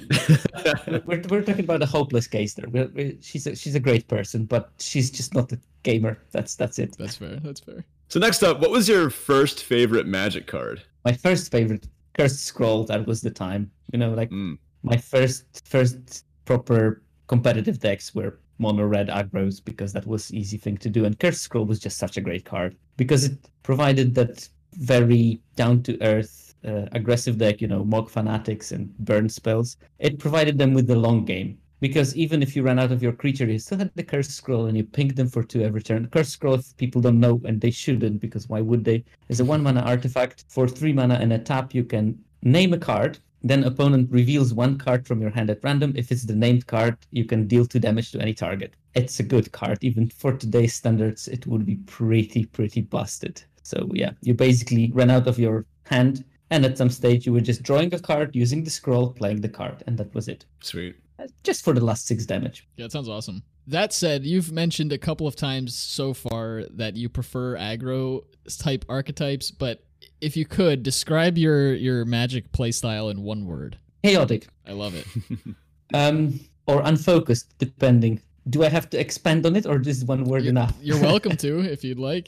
we're we're talking about a hopeless case there. We're, we're, she's a, she's a great person, but she's just not a gamer. That's that's it. That's fair. That's fair. So next up, what was your first favorite Magic card? My first favorite Cursed Scroll. That was the time. You know, like mm. my first first proper competitive decks were mono red aggros because that was easy thing to do, and Cursed Scroll was just such a great card because it provided that very down to earth uh, aggressive deck, you know, Mogg Fanatics and burn spells, it provided them with the long game. Because even if you ran out of your creature, you still had the Curse Scroll and you pinged them for two every turn. Curse Scroll, people don't know, and they shouldn't, because why would they? Is a one mana artifact. For three mana and a tap, you can name a card. Then opponent reveals one card from your hand at random. If it's the named card, you can deal two damage to any target. It's a good card. Even for today's standards, it would be pretty, pretty busted. So yeah, you basically ran out of your hand and at some stage, you were just drawing a card, using the scroll, playing the card, and that was it. Sweet. Uh, just for the last six damage. Yeah, it sounds awesome. That said, you've mentioned a couple of times so far that you prefer aggro type archetypes, but if you could describe your your magic playstyle in one word. Chaotic. I love it. um, or unfocused, depending. Do I have to expand on it, or just one word You're, enough? you're welcome to if you'd like.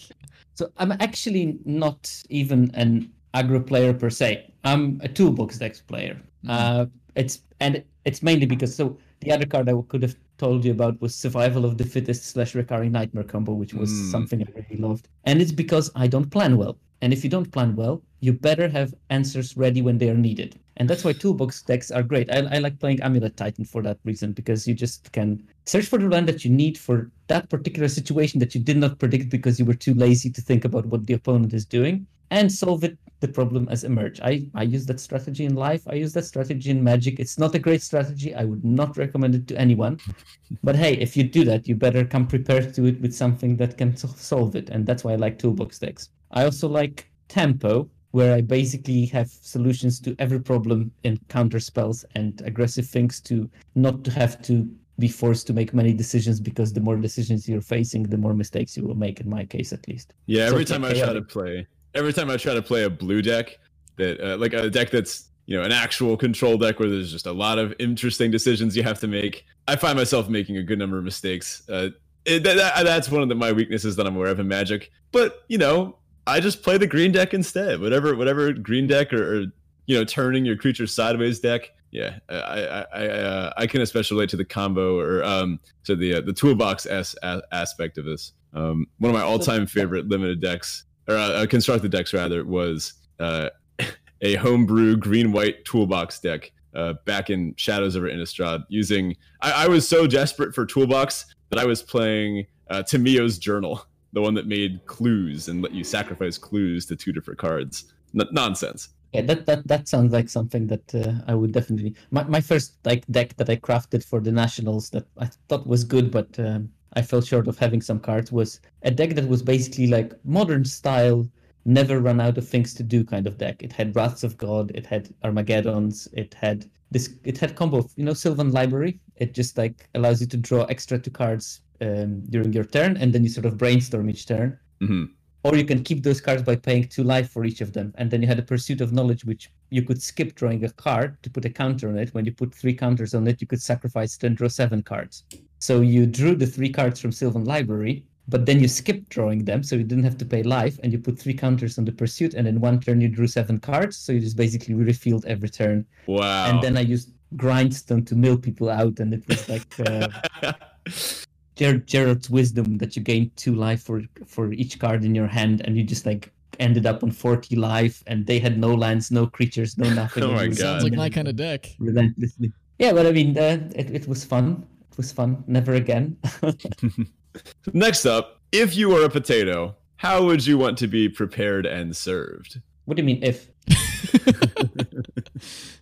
So I'm actually not even an aggro player per se. I'm a toolbox decks player. Mhm. Uh, it's and it's mainly because so the other card I could have told you about was Survival of the Fittest slash Recurring Nightmare combo, which was Mm. something I really loved. And it's because I don't plan well. And if you don't plan well, you better have answers ready when they are needed. And that's why toolbox decks are great. I, I like playing Amulet Titan for that reason because you just can search for the land that you need for that particular situation that you did not predict because you were too lazy to think about what the opponent is doing and solve it the problem as emerge. I, I use that strategy in life. I use that strategy in magic. It's not a great strategy. I would not recommend it to anyone. But hey, if you do that, you better come prepared to it with something that can so- solve it. And that's why I like toolbox decks. I also like tempo, where I basically have solutions to every problem in counter spells and aggressive things to not to have to be forced to make many decisions because the more decisions you're facing, the more mistakes you will make. In my case, at least. Yeah, So every time I try to play, every time I try to play a blue deck, that uh, like a deck that's you know an actual control deck where there's just a lot of interesting decisions you have to make. I find myself making a good number of mistakes. Uh, it, that, that- that's one of the, my weaknesses that I'm aware of in Magic. But you know, I just play the green deck instead. Whatever, whatever green deck or, or you know, turning your creature sideways deck. Yeah, I I I, uh, I can especially relate to the combo or um to the uh, the toolbox s a- aspect of this. Um, one of my all-time favorite limited decks or uh, constructed decks rather was uh, a homebrew green white toolbox deck uh, back in Shadows over Innistrad. Using I, I was so desperate for toolbox that I was playing uh, Tamiyo's Journal, the one that made clues and let you sacrifice clues to two different cards. N- nonsense. Yeah, that that that sounds like something that uh, I would definitely. My my first like deck that I crafted for the nationals that I thought was good, but um, I fell short of having some cards was a deck that was basically like modern style, never run out of things to do kind of deck. It had Wraths of God, it had Armageddons, it had this, it had combo of you know Sylvan Library. It just like allows you to draw extra two cards um, during your turn, and then you sort of brainstorm each turn hmm or you can keep those cards by paying two life for each of them. And then you had a pursuit of knowledge, which you could skip drawing a card to put a counter on it. When you put three counters on it, you could sacrifice it and draw seven cards. So you drew the three cards from Sylvan Library, but then you skipped drawing them, so you didn't have to pay life, and you put three counters on the pursuit, and in one turn you drew seven cards, so you just basically refilled every turn. Wow. And then I used grindstone to mill people out, and it was like uh, Ger- Gerrard's wisdom that you gain two life for for each card in your hand, and you just like ended up on 40 life, and they had no lands, no creatures, no nothing. Oh my God. Sounds like my kind of deck. Relentlessly. Yeah, but I mean, uh, it, it was fun. It was fun. Never again. Next up, if you were a potato, how would you want to be prepared and served? what do you mean if?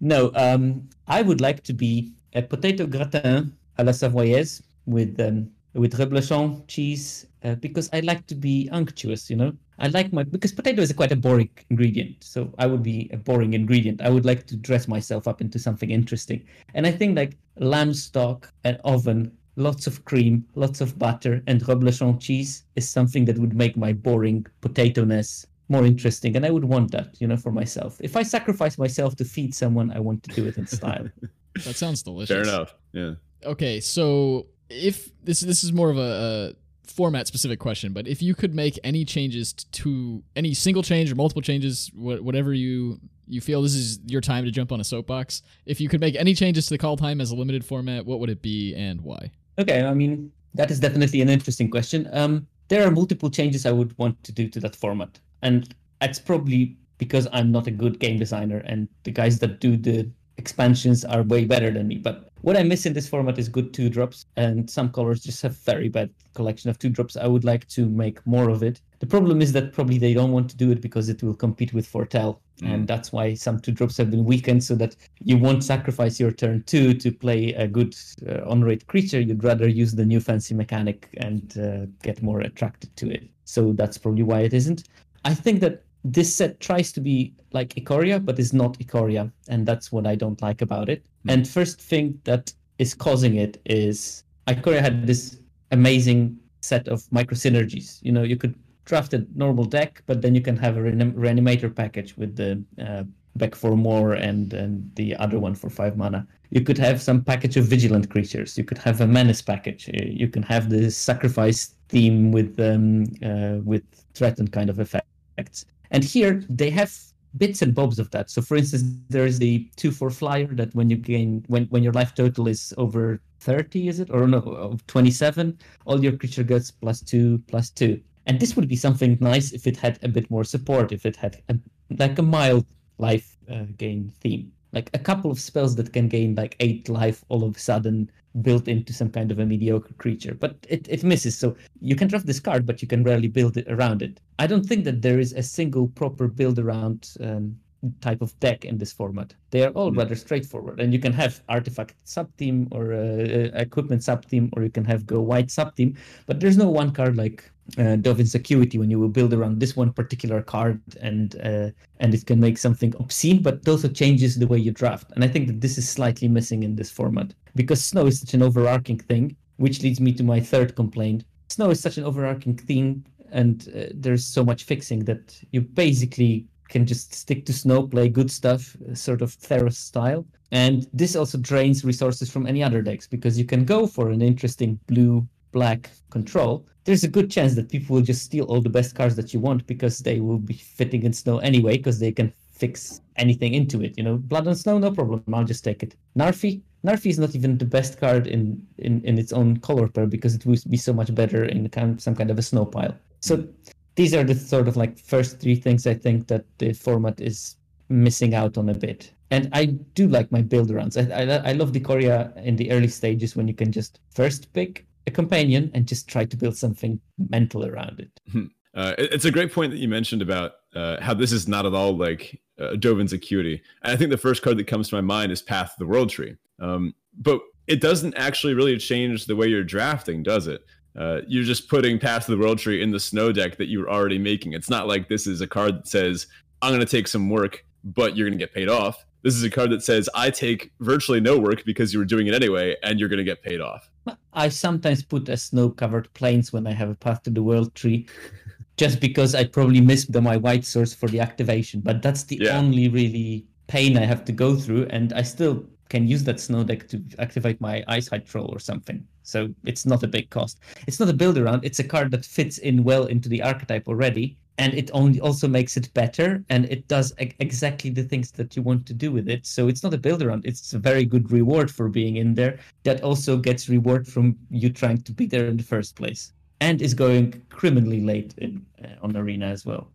No, um, I would like to be a potato gratin à la savoyaise with um, with reblochon cheese uh, because I like to be unctuous. You know, I like my because potato is quite a boring ingredient. So I would be a boring ingredient. I would like to dress myself up into something interesting. And I think like lamb stock, an oven, lots of cream, lots of butter, and reblochon cheese is something that would make my boring potato-ness more interesting and i would want that you know for myself if i sacrifice myself to feed someone i want to do it in style That sounds delicious. Fair enough. Yeah. Okay, so if this this is more of a, a format specific question, but if you could make any changes to any single change or multiple changes, wha- whatever you you feel this is your time to jump on a soapbox. If you could make any changes to the Kaldheim as a limited format, what would it be and why? okay i mean that is definitely an interesting question um there are multiple changes i would want to do to that format and that's probably because i'm not a good game designer and the guys that do the expansions are way better than me but what i miss in this format is good two drops and some colors just have very bad collection of two drops. I would like to make more of it. The problem is that probably they don't want to do it because it will compete with foretell and that's why some two drops have been weakened so that you won't sacrifice your turn two to play a good uh, on rate creature. You'd rather use the new fancy mechanic and uh, get more attracted to it. So that's probably why it isn't. I think that this set tries to be like ikoria but is not ikoria and that's what i don't like about it and first thing that is causing it is ikoria had this amazing set of micro synergies you know you could draft a normal deck, but then you can have a reanim- reanimator package with the uh, back for more and and the other one for five mana. You could have some package of vigilant creatures. You could have a menace package. Uh, You can have the sacrifice theme with um uh, with threatened kind of effects. And here they have bits and bobs of that. So for instance, there is the two four flyer that when you gain when when your life total is over 30, is it? Or no, of 27, all your creature gets plus two, plus two. And this would be something nice if it had a bit more support, if it had a, like a mild life uh, gain theme. Like a couple of spells that can gain like eight life all of a sudden built into some kind of a mediocre creature. But it, it misses. So you can draft this card, but you can rarely build it around it. I don't think that there is a single proper build around um, type of deck in this format. They are all rather straightforward, and you can have artifact sub team or uh, uh, equipment sub team, or you can have go wide sub team. But there's no one card like uh, Dovin's Acuity when you will build around this one particular card, and uh, and it can make something obscene, but it also changes the way you draft. And I think that this is slightly missing in this format because snow is such an overarching thing, which leads me to my third complaint. Snow is such an overarching theme, and uh, there's so much fixing that you basically can just stick to snow, play good stuff, uh, sort of Theros style. And this also drains resources from any other decks because you can go for an interesting blue black control. There's a good chance that people will just steal all the best cards that you want because they will be fitting in snow anyway because they can fix anything into it. You know, blood and snow, no problem. I'll just take it. Narfi, Narfi is not even the best card in in, in its own color pair because it would be so much better in kind some kind of a snow pile. So these are the sort of like first three things I think that the format is missing out on a bit. And I do like my build runs. I, I, I love Decoria in the early stages when you can just first pick a companion and just try to build something mental around it. Uh, it's a great point that you mentioned about uh, how this is not at all like uh, Dovin's Acuity. And I think the first card that comes to my mind is Path of the World Tree. Um, but it doesn't actually really change the way you're drafting, does it? Uh, you're just putting Path of the World Tree in the snow deck that you're already making. It's not like this is a card that says, I'm going to take some work, but you're going to get paid off. This is a card that says, I take virtually no work because you were doing it anyway, and you're going to get paid off. I sometimes put a snow covered plains when I have a Path to the World tree. Just because I probably missed the, my white source for the activation, but that's the Yeah. only really pain I have to go through, and I still can use that snow deck to activate my Icehide Troll or something. So it's not a big cost. It's not a build around. It's a card that fits in well into the archetype already, and it only also makes it better, and it does e- exactly the things that you want to do with it. So it's not a build around. It's a very good reward for being in there. That also gets reward from you trying to be there in the first place, and is going criminally late in uh, on arena as well.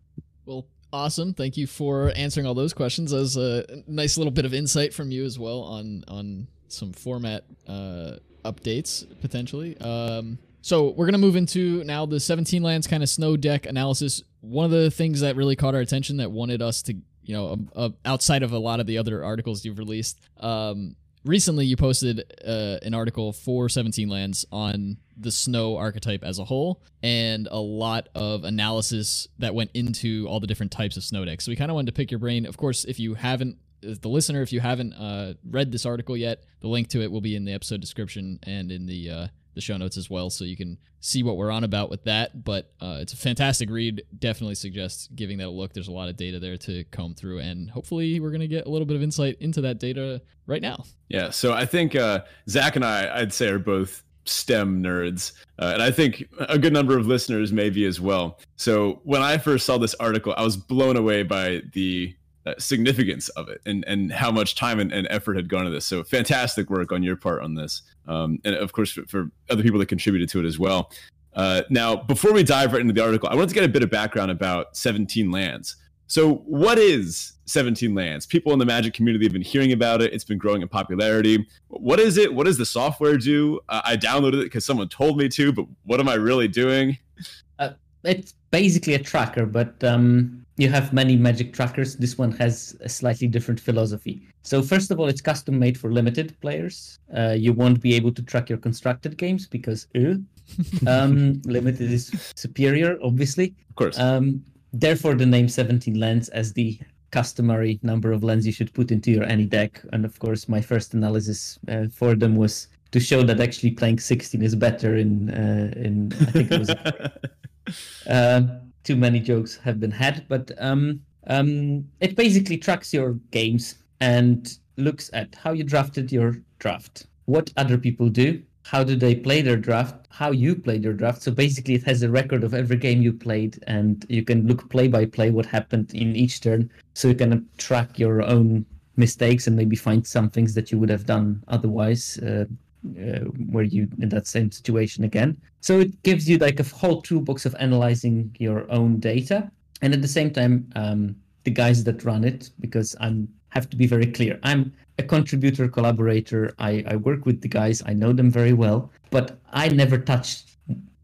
Well, awesome. Thank you for answering all those questions. As a nice little bit of insight from you as well on on some format uh, updates potentially. Um, so we're gonna move into now the 17 lands kind of snow deck analysis. One of the things that really caught our attention that wanted us to, you know, um, uh, outside of a lot of the other articles you've released, um, recently you posted uh, an article for 17 lands on the snow archetype as a whole and a lot of analysis that went into all the different types of snow decks so we kind of wanted to pick your brain of course if you haven't the listener if you haven't uh, read this article yet the link to it will be in the episode description and in the uh, the show notes as well so you can see what we're on about with that. But uh, it's a fantastic read. Definitely suggest giving that a look. There's a lot of data there to comb through and hopefully we're going to get a little bit of insight into that data right now. Yeah, so I think uh, Zach and I, I'd say, are both STEM nerds, uh, and I think a good number of listeners may be as well. So when I first saw this article, I was blown away by the uh, significance of it and and how much time and, and effort had gone into this. So fantastic work on your part on this, um, and of course for, for other people that contributed to it as well. Uh, now, before we dive right into the article, I wanted to get a bit of background about 17 lands. So, what is 17 lands? People in the Magic community have been hearing about it. It's been growing in popularity. What is it? What does the software do? Uh, I downloaded it because someone told me to, but what am I really doing? it's basically a tracker, but um, you have many magic trackers. This one has a slightly different philosophy. So first of all, it's custom made for limited players. Uh, you won't be able to track your constructed games because uh, um, limited is superior, obviously. Of course. Um, therefore, the name 17 lens as the customary number of lens you should put into your any deck. And of course, my first analysis uh, for them was to show that actually playing 16 is better in uh, in I think it was uh, too many jokes have been had, but um, um, it basically tracks your games and looks at how you drafted your draft, what other people do, how do they play their draft, how you played your draft. So basically, it has a record of every game you played, and you can look play by play what happened in each turn. So you can track your own mistakes and maybe find some things that you would have done otherwise. Uh, uh, were you in that same situation again? So it gives you like a whole toolbox of analyzing your own data, and at the same time, um, the guys that run it, because I'm have to be very clear. I'm a contributor, collaborator. I, I work with the guys. I know them very well, but I never touched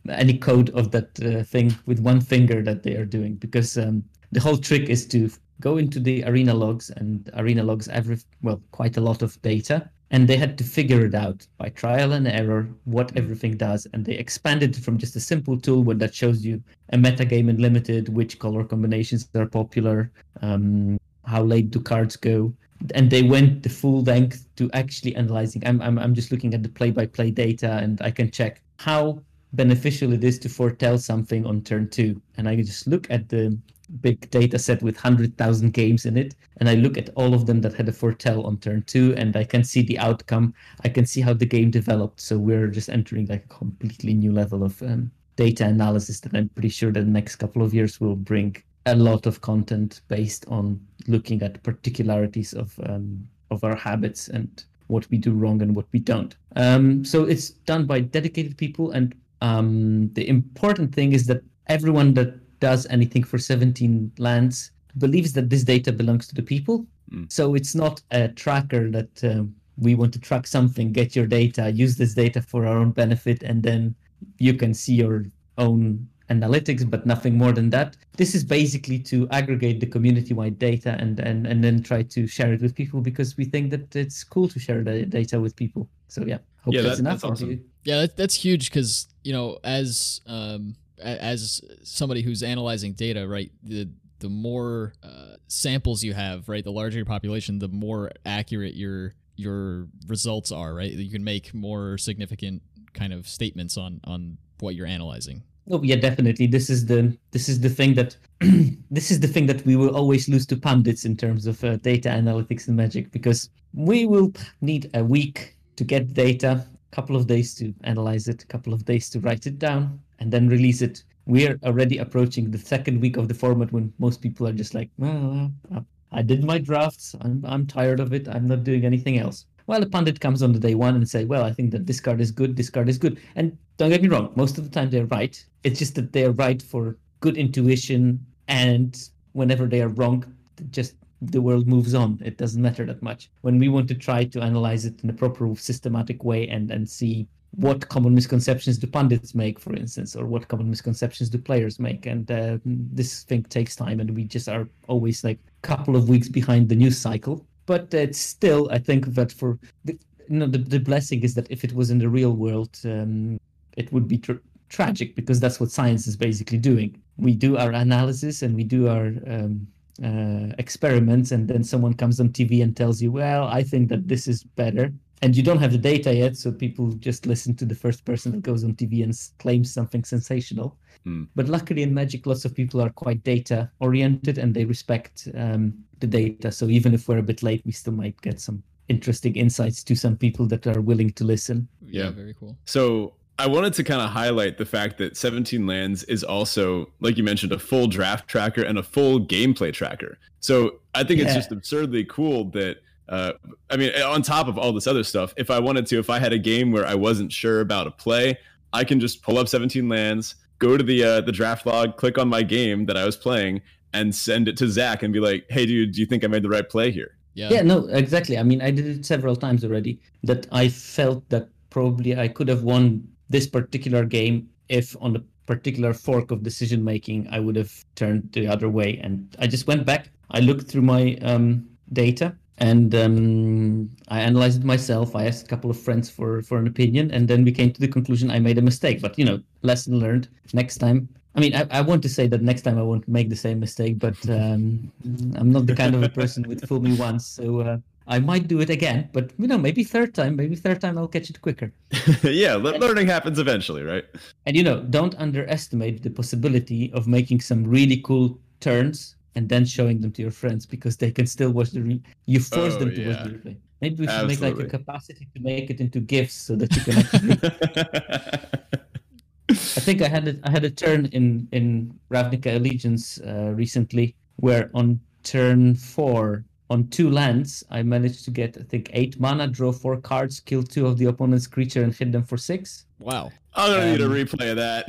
any code of that uh, thing with one finger that they are doing because um, the whole trick is to go into the arena logs and arena logs every well quite a lot of data and they had to figure it out by trial and error what everything does. And they expanded from just a simple tool where that shows you a metagame in limited which color combinations are popular um, how late do cards go. And they went the full length to actually analyzing. I'm, I'm, I'm just looking at the play-by-play data and i can check how beneficial it is to foretell something on turn two. And i can just look at the big data set with 100,000 games in it. And I look at all of them that had a foretell on turn two, and I can see the outcome. I can see how the game developed. So we're just entering like a completely new level of um, data analysis that I'm pretty sure that the next couple of years will bring a lot of content based on looking at particularities of um, of our habits and what we do wrong and what we don't. Um, so it's done by dedicated people, and um, the important thing is that everyone that does anything for 17 lands believes that this data belongs to the people. Mm. So it's not a tracker that um, we want to track something, get your data, use this data for our own benefit, and then you can see your own analytics, but nothing more than that. This is basically to aggregate the community-wide data and, and, and then try to share it with people because we think that it's cool to share the data with people. So yeah, hope yeah, that's that, enough. That's awesome. Yeah, that, that's huge because you know as um, as somebody who's analyzing data, right? The the more uh, samples you have, right, the larger your population, the more accurate your your results are, right? You can make more significant kind of statements on on what you're analyzing. Oh yeah, definitely. This is the this is the thing that this is the thing that we will always lose to pundits in terms of uh, data analytics and magic because we will need a week to get data, a couple of days to analyze it, a couple of days to write it down, and then release it. We're already approaching the second week of the format when most people are just like, well, uh, I did my drafts. I'm, I'm tired of it. I'm not doing anything else. Well, a pundit comes on the day one and say, well, I think that this card is good, this card is good. And don't get me wrong, most of the time they're right. It's just that they're right for good intuition. And whenever they are wrong, just the world moves on. It doesn't matter that much. When we want to try to analyze it in a proper systematic way and, and see what common misconceptions do pundits make, for instance, or what common misconceptions do players make. And uh, this thing takes time, and we just are always like a couple of weeks behind the news cycle. But it's still, I think that for the, you know, the, the blessing is that if it was in the real world, um, it would be tra- tragic because that's what science is basically doing. We do our analysis and we do our um, uh, experiments, and then someone comes on TV and tells you, "Well, I think that this is better," and you don't have the data yet, so people just listen to the first person that goes on TV and claims something sensational. Mm. But luckily, in Magic, lots of people are quite data oriented and they respect um, the data. So even if we're a bit late, we still might get some interesting insights to some people that are willing to listen. Yeah, Yeah. very cool. So I wanted to kind of highlight the fact that 17 Lands is also, like you mentioned, a full draft tracker and a full gameplay tracker. So I think it's just absurdly cool that. Uh, I mean, on top of all this other stuff, if I wanted to, if I had a game where I wasn't sure about a play, I can just pull up 17 lands, go to the uh, the draft log, click on my game that I was playing, and send it to Zach and be like, "Hey, dude, do you think I made the right play here?" Yeah. Yeah, no, exactly. I mean, I did it several times already. That I felt that probably I could have won this particular game if on the particular fork of decision making I would have turned the other way. And I just went back. I looked through my um, data and um, I analyzed it myself. I asked a couple of friends for for an opinion, and then we came to the conclusion I made a mistake. But you know, lesson learned. Next time. I mean, I, I want to say that next time I won't make the same mistake, but um, I'm not the kind of a person with fool me once. So uh, I might do it again, but you know, maybe third time, maybe third time I'll catch it quicker. yeah, le- learning happens eventually, right? And you know, don't underestimate the possibility of making some really cool turns and then showing them to your friends because they can still watch the re- you force Oh, them to watch the replay. Maybe we should make like a capacity to make it into gifts so that you can actually I think I had a, I had a turn in in Ravnica Allegiance uh, recently where on turn four on two lands I managed to get I think eight mana, draw four cards, kill two of the opponent's creature, and hit them for six. Wow. I'm gonna need a Um, replay of that.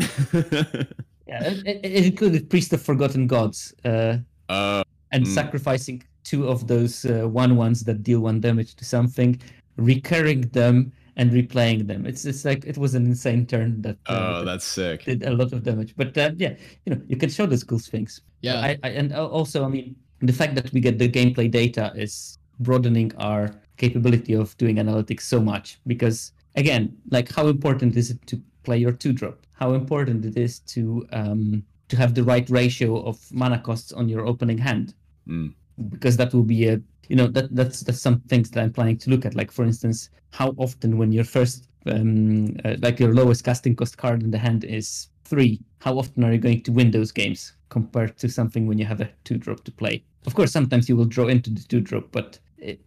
Yeah, it, it, it included Priest of Forgotten Gods uh, uh, and Mm. sacrificing two of those uh, one ones that deal one damage to something, recurring them and replaying them. It's it's like it was an insane turn that. uh, oh, that that's sick. did a lot of damage. But uh, yeah, you know, you can show those cool things. Yeah. I, I, and also, I mean, the fact that we get the gameplay data is broadening our capability of doing analytics so much. Because again, like, how important is it to play your two drop? How important it is to um, to have the right ratio of mana costs on your opening hand? Mm. Because that will be a you know that that's that's some things that I'm planning to look at. Like for instance, how often when your first um, uh, like your lowest casting cost card in the hand is three, how often are you going to win those games compared to something when you have a two drop to play? Of course, sometimes you will draw into the two drop, but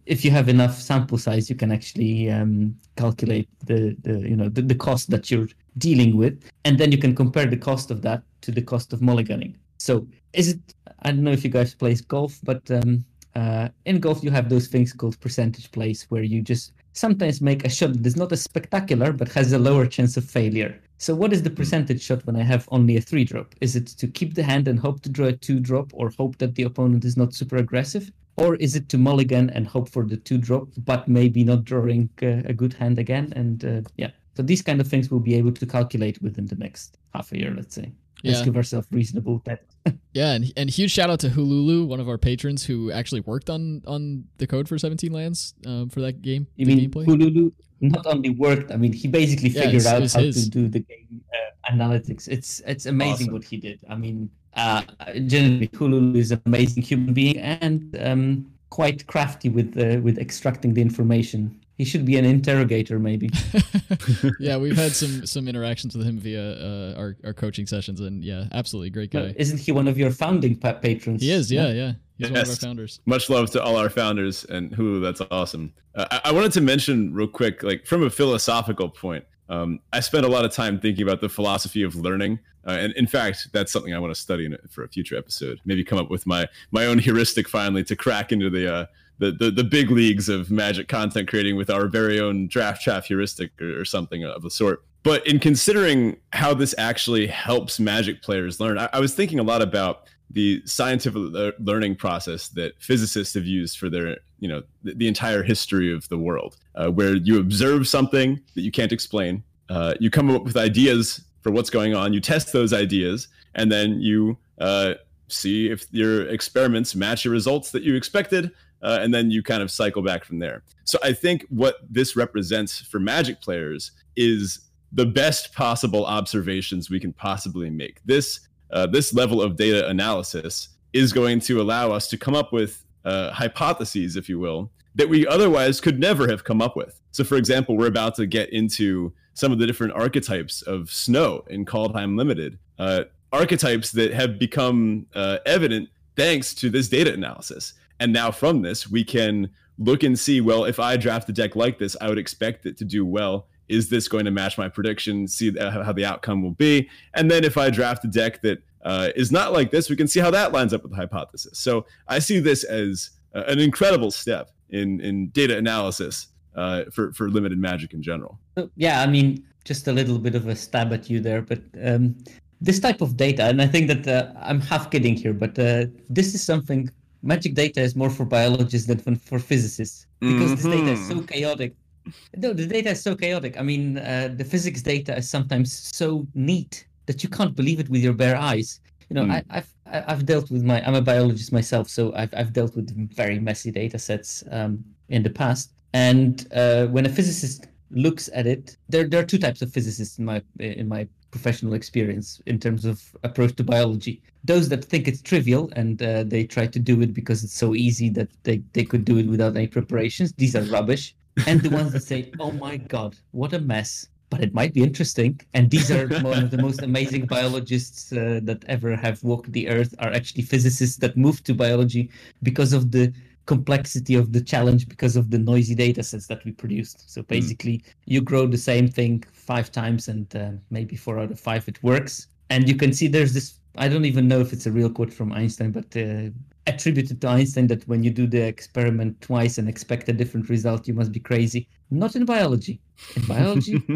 if you have enough sample size, you can actually um, calculate the, the you know the, the cost that you're dealing with, and then you can compare the cost of that to the cost of mulliganing. So is it? I don't know if you guys play golf, but um, uh, in golf you have those things called percentage plays where you just sometimes make a shot that is not as spectacular but has a lower chance of failure. So what is the percentage shot when I have only a three drop? Is it to keep the hand and hope to draw a two drop or hope that the opponent is not super aggressive? Or is it to mulligan and hope for the two drop, but maybe not drawing uh, a good hand again? And uh, yeah, so these kind of things we'll be able to calculate within the next half a year, let's say. Let's Yeah. give ourselves reasonable bet. Yeah, and and huge shout out to Hululu, one of our patrons who actually worked on on the code for 17 lands um, for that game. You mean gameplay. Hululu not only worked, I mean, he basically Yeah, figured it's- out it's how his. to do the game uh, analytics. It's it's amazing Awesome. what he did. I mean, uh, generally, Hululu is an amazing human being and um, quite crafty with uh, with extracting the information. He should be an interrogator, maybe. yeah, we've had some some interactions with him via uh, our our coaching sessions, and yeah, absolutely great Well, guy. isn't he one of your founding pa- patrons? He is, yeah, yeah. He's one of our Yes. founders. Much love to all our founders and Hulu. That's awesome. Uh, I, I wanted to mention real quick, like from a philosophical point, um, I spent a lot of time thinking about the philosophy of learning, uh, and in fact, that's something I want to study in, for a future episode. Maybe come up with my my own heuristic finally to crack into the uh, the, the the big leagues of Magic content creating with our very own draft chaff heuristic or, or something of the sort. But in considering how this actually helps Magic players learn, I, I was thinking a lot about the scientific le- learning process that physicists have used for their you know the, the entire history of the world uh, where you observe something that you can't explain uh, you come up with ideas for what's going on you test those ideas and then you uh, see if your experiments match your results that you expected uh, and then you kind of cycle back from there so i think what this represents for magic players is the best possible observations we can possibly make this uh, this level of data analysis is going to allow us to come up with uh, hypotheses, if you will, that we otherwise could never have come up with. So, for example, we're about to get into some of the different archetypes of snow in Kaldheim Limited, uh, archetypes that have become uh, evident thanks to this data analysis. And now from this, we can look and see well, if I draft a deck like this, I would expect it to do well. Is this going to match my prediction? See how the outcome will be. And then if I draft a deck that uh, is not like this, we can see how that lines up with the hypothesis. So I see this as uh, an incredible step in, in data analysis uh, for, for limited magic in general. Yeah, I mean, just a little bit of a stab at you there, but um, this type of data, and I think that uh, I'm half kidding here, but uh, this is something. Magic data is more for biologists than for, physicists because this data is so Mhm. chaotic. No, the data is so chaotic. I mean, uh, the physics data is sometimes so neat that you can't believe it with your bare eyes. You know, Mm. I, I've I- I've dealt with my I'm a biologist myself, so I've I've dealt with very messy data sets um, in the past. And uh, when a physicist looks at it, there there are two types of physicists in my in my professional experience in terms of approach to biology. Those that think it's trivial and uh, they try to do it because it's so easy that they, they could do it without any preparations, these are rubbish. And the ones that say, oh my God, what a mess. But it might be interesting. And these are one of the most amazing biologists uh, that ever have walked the earth are actually physicists that moved to biology because of the complexity of the challenge because of the noisy data sets that we produced. So basically, mm. you grow the same thing five times, and uh, maybe four out of five it works. And you can see there's this. I don't even know if it's a real quote from Einstein, but uh, attributed to Einstein that when you do the experiment twice and expect a different result, you must be crazy. Not in biology. In biology,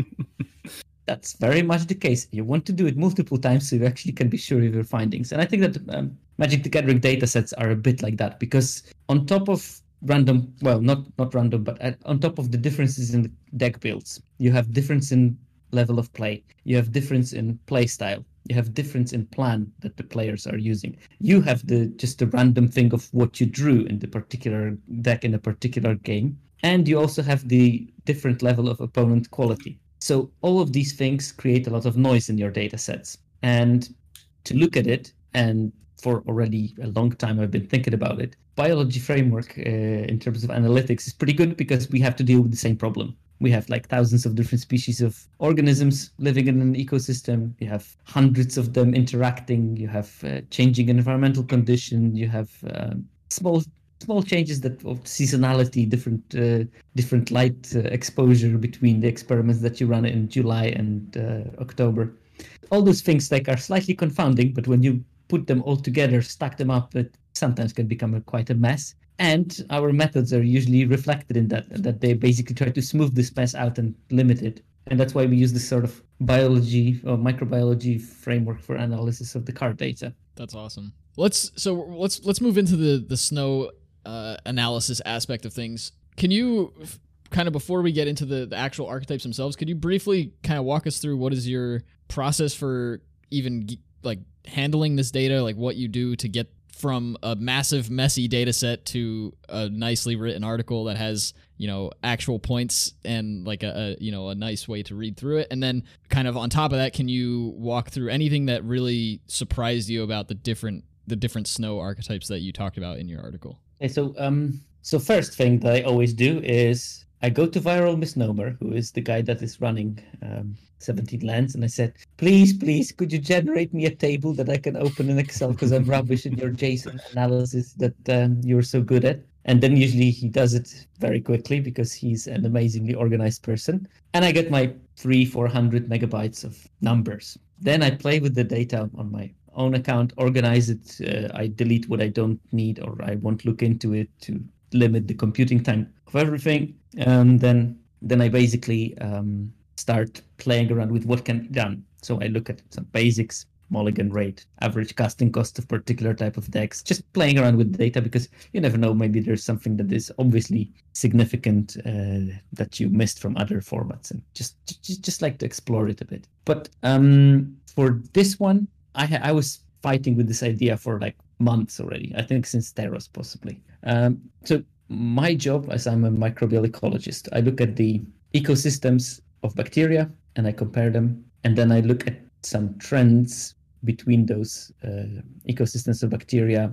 that's very much the case. You want to do it multiple times so you actually can be sure of your findings. And I think that um, Magic the Gathering data sets are a bit like that because on top of random, well, not not random, but at, on top of the differences in the deck builds, you have difference in level of play. You have difference in play style. You have difference in plan that the players are using. You have the just the random thing of what you drew in the particular deck in a particular game, and you also have the different level of opponent quality. So all of these things create a lot of noise in your data sets. And to look at it, and for already a long time I've been thinking about it, biology framework uh, in terms of analytics is pretty good because we have to deal with the same problem. We have like thousands of different species of organisms living in an ecosystem. You have hundreds of them interacting. You have uh, changing environmental condition. You have uh, small small changes that of seasonality, different uh, different light uh, exposure between the experiments that you run in July and uh, October. All those things like are slightly confounding, but when you put them all together, stack them up, it sometimes can become a, quite a mess. And our methods are usually reflected in that that they basically try to smooth this mess out and limit it. And that's why we use this sort of biology or microbiology framework for analysis of the card data. That's awesome. Let's so let's let's move into the the snow uh, analysis aspect of things. Can you kind of before we get into the, the actual archetypes themselves, could you briefly kind of walk us through what is your process for even like handling this data, like what you do to get from a massive messy data set to a nicely written article that has you know actual points and like a, a, you know a nice way to read through it and then kind of on top of that can you walk through anything that really surprised you about the different the different snow archetypes that you talked about in your article Okay, so um, so first thing that I always do is I go to Viral Misnomer, who is the guy that is running um, 17 lands, and I said, please, please, could you generate me a table that I can open in Excel because I'm rubbish in your JSON analysis that um, you're so good at. And then usually he does it very quickly because he's an amazingly organized person. And I get my three, 400 megabytes of numbers. Then I play with the data on my own account, organize it. Uh, I delete what I don't need or I won't look into it to limit the computing time of everything. And then then I basically um, start playing around with what can be done. So I look at some basics, mulligan rate, average casting cost of particular type of decks, just playing around with data because you never know. Maybe there's something that is obviously significant uh, that you missed from other formats, and just, just just like to explore it a bit. But um, for this one, I I was fighting with this idea for like months already. I think since Theros possibly. Um, so my job, as I'm a microbial ecologist, I look at the ecosystems of bacteria and I compare them, and then I look at some trends between those uh, ecosystems of bacteria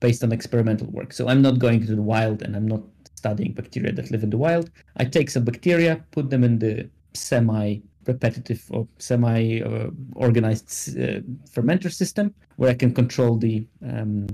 based on experimental work. So I'm not going to the wild and I'm not studying bacteria that live in the wild. I take some bacteria, put them in the semi repetitive or semi uh, organized uh, fermenter system where I can control the um,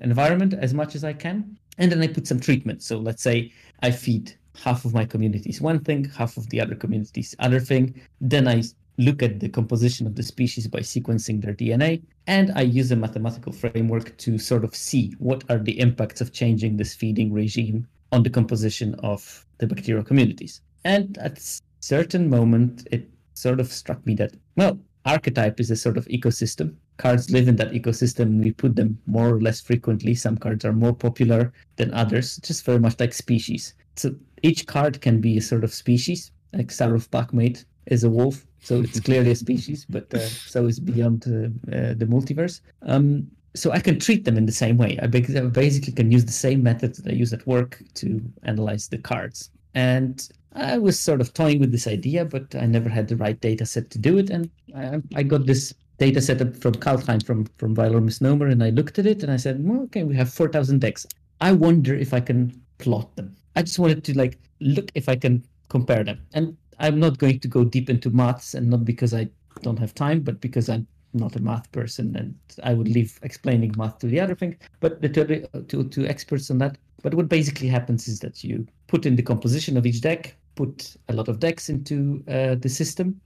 environment as much as I can. And then I put some treatment. So let's say I feed half of my communities one thing, half of the other communities other thing. Then I look at the composition of the species by sequencing their DNA. And I use a mathematical framework to sort of see what are the impacts of changing this feeding regime on the composition of the bacterial communities. And at certain moment, it sort of struck me that, well, archetype is a sort of ecosystem. Cards live in that ecosystem. We put them more or less frequently. Some cards are more popular than others, just very much like species. So each card can be a sort of species. Like Sarulf Packmate is a wolf, so it's clearly a species, but uh, so is Beyond uh, uh, the Multiverse. Um, so I can treat them in the same way. I basically can use the same methods that I use at work to analyze the cards. And I was sort of toying with this idea, but I never had the right data set to do it. And I, I got this data set up from Kaldheim from from Valor Misnomer, and I looked at it and I said, well, okay, we have four thousand decks. I wonder if I can plot them. I just wanted to like look if I can compare them. And I'm not going to go deep into maths, and not because I don't have time, but because I'm not a math person, and I would leave explaining math to the other thing, but the, to, to to experts on that. But what basically happens is that you put in the composition of each deck, put a lot of decks into uh, the system,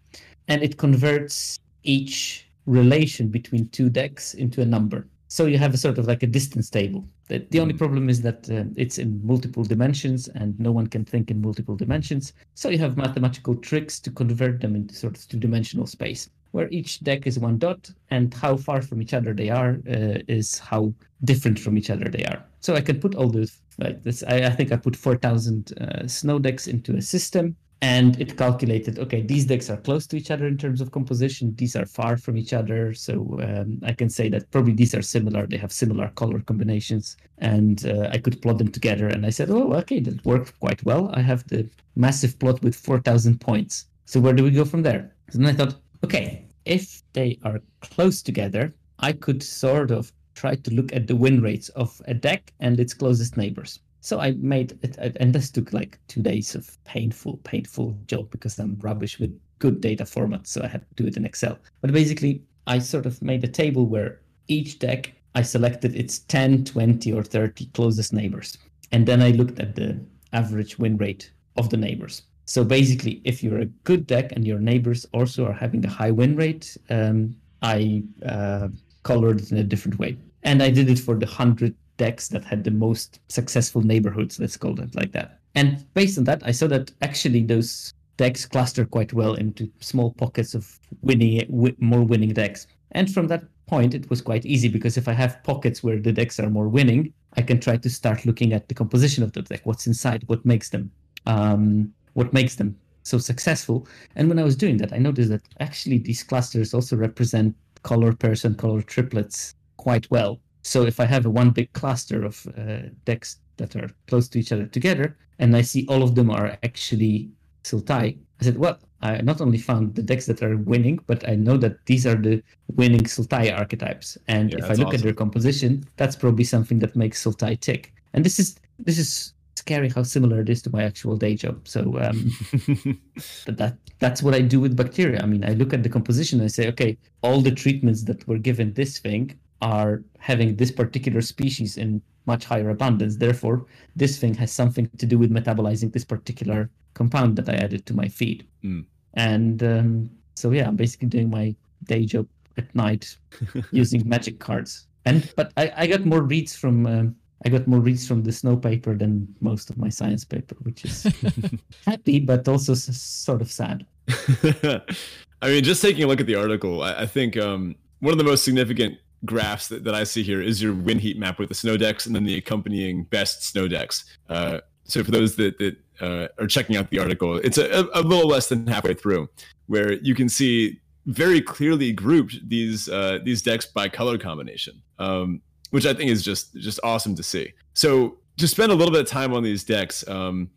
and it converts each relation between two decks into a number. So you have a sort of like a distance table. The, the only problem is that uh, it's in multiple dimensions and no one can think in multiple dimensions. So you have mathematical tricks to convert them into sort of two dimensional space where each deck is one dot and how far from each other they are uh, is how different from each other they are. So I can put all those like this. I, I think I put 4,000 uh, snow decks into a system and it calculated okay these decks are close to each other in terms of composition these are far from each other so um, i can say that probably these are similar they have similar color combinations and uh, i could plot them together and i said oh okay that worked quite well i have the massive plot with 4000 points so where do we go from there and i thought okay if they are close together i could sort of try to look at the win rates of a deck and its closest neighbors so I made it, and this took like two days of painful, painful job because I'm rubbish with good data formats. So I had to do it in Excel. But basically, I sort of made a table where each deck I selected its 10, 20, or 30 closest neighbors. And then I looked at the average win rate of the neighbors. So basically, if you're a good deck and your neighbors also are having a high win rate, um, I uh, colored it in a different way. And I did it for the 100 decks that had the most successful neighborhoods, let's call it like that. And based on that, I saw that actually those decks cluster quite well into small pockets of winning, w- more winning decks. And from that point, it was quite easy because if I have pockets where the decks are more winning, I can try to start looking at the composition of the deck, what's inside, what makes them, um, what makes them so successful. And when I was doing that, I noticed that actually these clusters also represent color pairs and color triplets quite well. So if I have a one big cluster of uh, decks that are close to each other together, and I see all of them are actually Sultai, I said, well, I not only found the decks that are winning, but I know that these are the winning Sultai archetypes. And Yeah, if I look at their composition, that's probably something that makes Sultai tick. And this is this is scary how similar it is to my actual day job. So um, but that that's what I do with bacteria. I mean, I look at the composition and I say, okay, all the treatments that were given this thing are having this particular species in much higher abundance. Therefore, this thing has something to do with metabolizing this particular compound that I added to my feed. Mm. And um, so, yeah, I'm basically doing my day job at night using magic cards. And but I, I got more reads from um, I got more reads from the snow paper than most of my science paper, which is happy but also s- sort of sad. I mean, just taking a look at the article, I, I think um, one of the most significant graphs that, that I see here is your wind heat map with the snow decks and then the accompanying best snow decks. Uh, so for those that, that uh, are checking out the article, it's a, a little less than halfway through, where you can see very clearly grouped these uh, these decks by color combination, um, which I think is just just awesome to see. So to spend a little bit of time on these decks, um,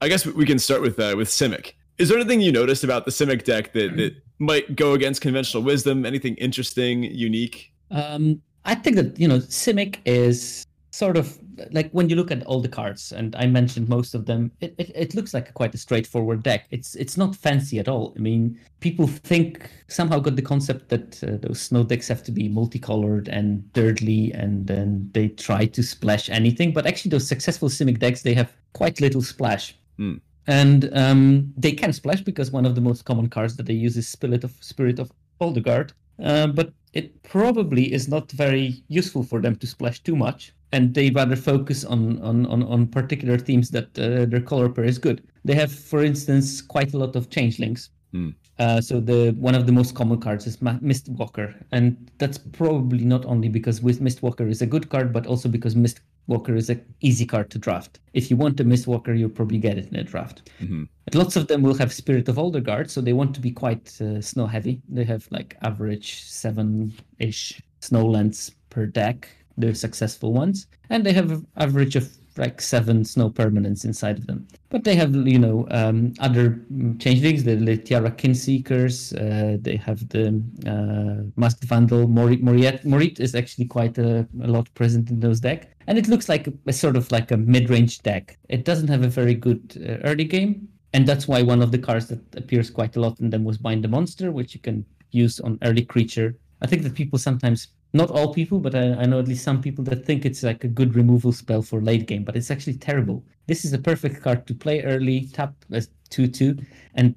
I guess we can start with uh, with Simic. Is there anything you noticed about the Simic deck that, that might go against conventional wisdom? Anything interesting, unique? Um, I think that you know, Simic is sort of like when you look at all the cards, and I mentioned most of them. It, it, it looks like a quite a straightforward deck. It's it's not fancy at all. I mean, people think somehow got the concept that uh, those snow decks have to be multicolored and dirtly, and then they try to splash anything. But actually, those successful Simic decks they have quite little splash. Hmm. And um, they can splash because one of the most common cards that they use is Spirit of Spirit of Aldergard. Uh, but it probably is not very useful for them to splash too much, and they rather focus on on on, on particular themes that uh, their color pair is good. They have, for instance, quite a lot of changelings. Hmm. Uh, so the one of the most common cards is Ma- Mistwalker, and that's probably not only because with Mistwalker is a good card, but also because Mistwalker is an easy card to draft. If you want a Mistwalker, you'll probably get it in a draft. Mhm. But lots of them will have Spirit of Aldergard, so they want to be quite uh, snow heavy. They have like average seven ish snow lengths per deck, the successful ones. And they have an average of like seven snow permanents inside of them. But they have, you know, um, other changelings, the Littjara Kinseekers, uh, they have the uh, Masked Vandal, Moritte. Moritte. Moritte is actually quite a, a lot present in those decks. And it looks like a, a sort of like a mid-range deck. It doesn't have a very good uh, early game. And that's why one of the cards that appears quite a lot in them was Bind the Monster, which you can use on early creature. I think that people sometimes not all people, but I, I, know at least some people that think it's like a good removal spell for late game, but it's actually terrible. This is a perfect card to play early, tap as 2 2, and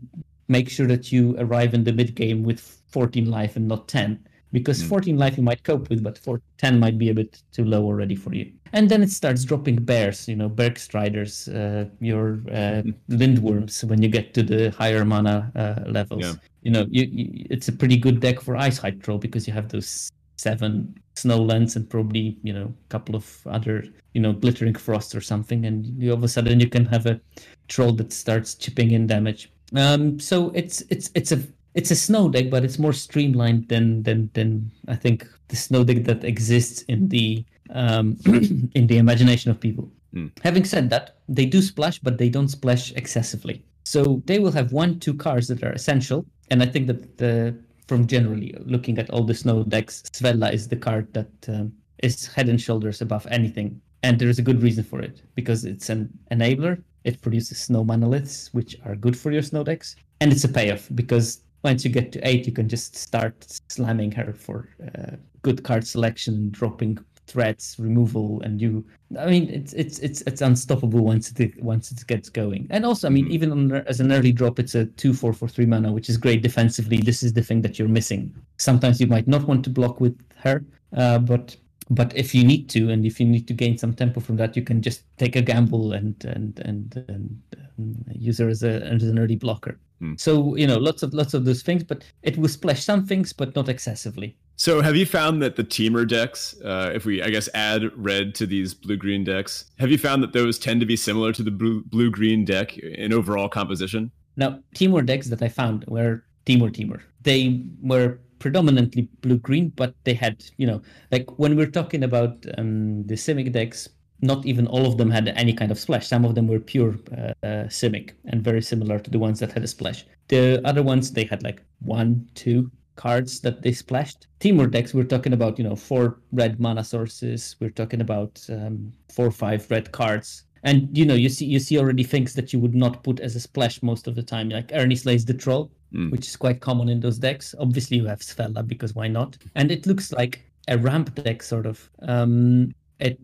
make sure that you arrive in the mid game with 14 life and not 10. Because mm. 14 life you might cope with, but for 10 might be a bit too low already for you. And then it starts dropping bears, you know, Bergstriders, uh, your uh. Lindwurms when you get to the higher mana uh, levels. Yeah. You know, you, you, it's a pretty good deck for Icehide Troll because you have those seven snowlands and probably you know a couple of other you know glittering frost or something. And you, all of a sudden you can have a troll that starts chipping in damage. Um so it's it's it's a it's a snow deck but it's more streamlined than than than i think the snow deck that exists in the um in the imagination of people. Mm. having said that they do splash but they don't splash excessively. So they will have one two cards that are essential. And i think that the from generally looking at all the snow decks, Svella is the card that um, is head and shoulders above anything. And there is a good reason for it because it's an enabler. It produces snow monoliths, which are good for your snow decks. And it's a payoff because once you get to eight, you can just start slamming her for uh, good card selection, dropping threats, removal, and you. I mean, it's it's it's it's unstoppable once it once it gets going. And also, I mean, mm-hmm. even on, as an early drop, it's a two four for three mana, which is great defensively. This is the thing that you're missing. Sometimes you might not want to block with her, uh, but but if you need to, and if you need to gain some tempo from that, you can just take a gamble and and and, and, and use her as a as an early blocker. Hmm. So you know, lots of lots of those things, but it will splash some things, but not excessively. So, have you found that the Temur decks, uh, if we, I guess, add red to these blue green decks, have you found that those tend to be similar to the blue green deck in overall composition? Now, Temur decks that I found were Temur Temur. They were predominantly blue green, but they had, you know, like when we're talking about um, the Simic decks, not even all of them had any kind of splash. Some of them were pure uh, uh, Simic and very similar to the ones that had a splash. The other ones, they had like one, two, cards that they splashed. Temur decks, we're talking about, you know, four red mana sources. We're talking about um, four or five red cards. And you know, you see you see already things that you would not put as a splash most of the time, like Arni slays the troll, mm. which is quite common in those decks. Obviously, you have Svella because why not? And it looks like a ramp deck sort of. Um, it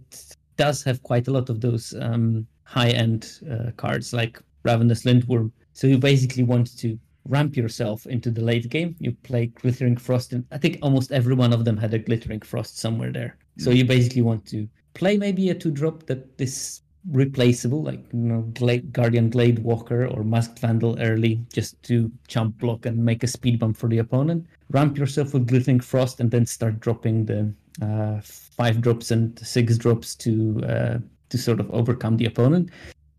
does have quite a lot of those um, high-end uh, cards like Ravenous Lindwurm. So you basically want to ramp yourself into the late game. You play Glittering Frost, and I think almost every one of them had a Glittering Frost somewhere there. So you basically want to play maybe a two drop that is replaceable, like you know, Glade, Guardian Gladewalker or Masked Vandal early, just to jump block and make a speed bump for the opponent. Ramp yourself with Glittering Frost, and then start dropping the uh, five drops and six drops to uh, to sort of overcome the opponent.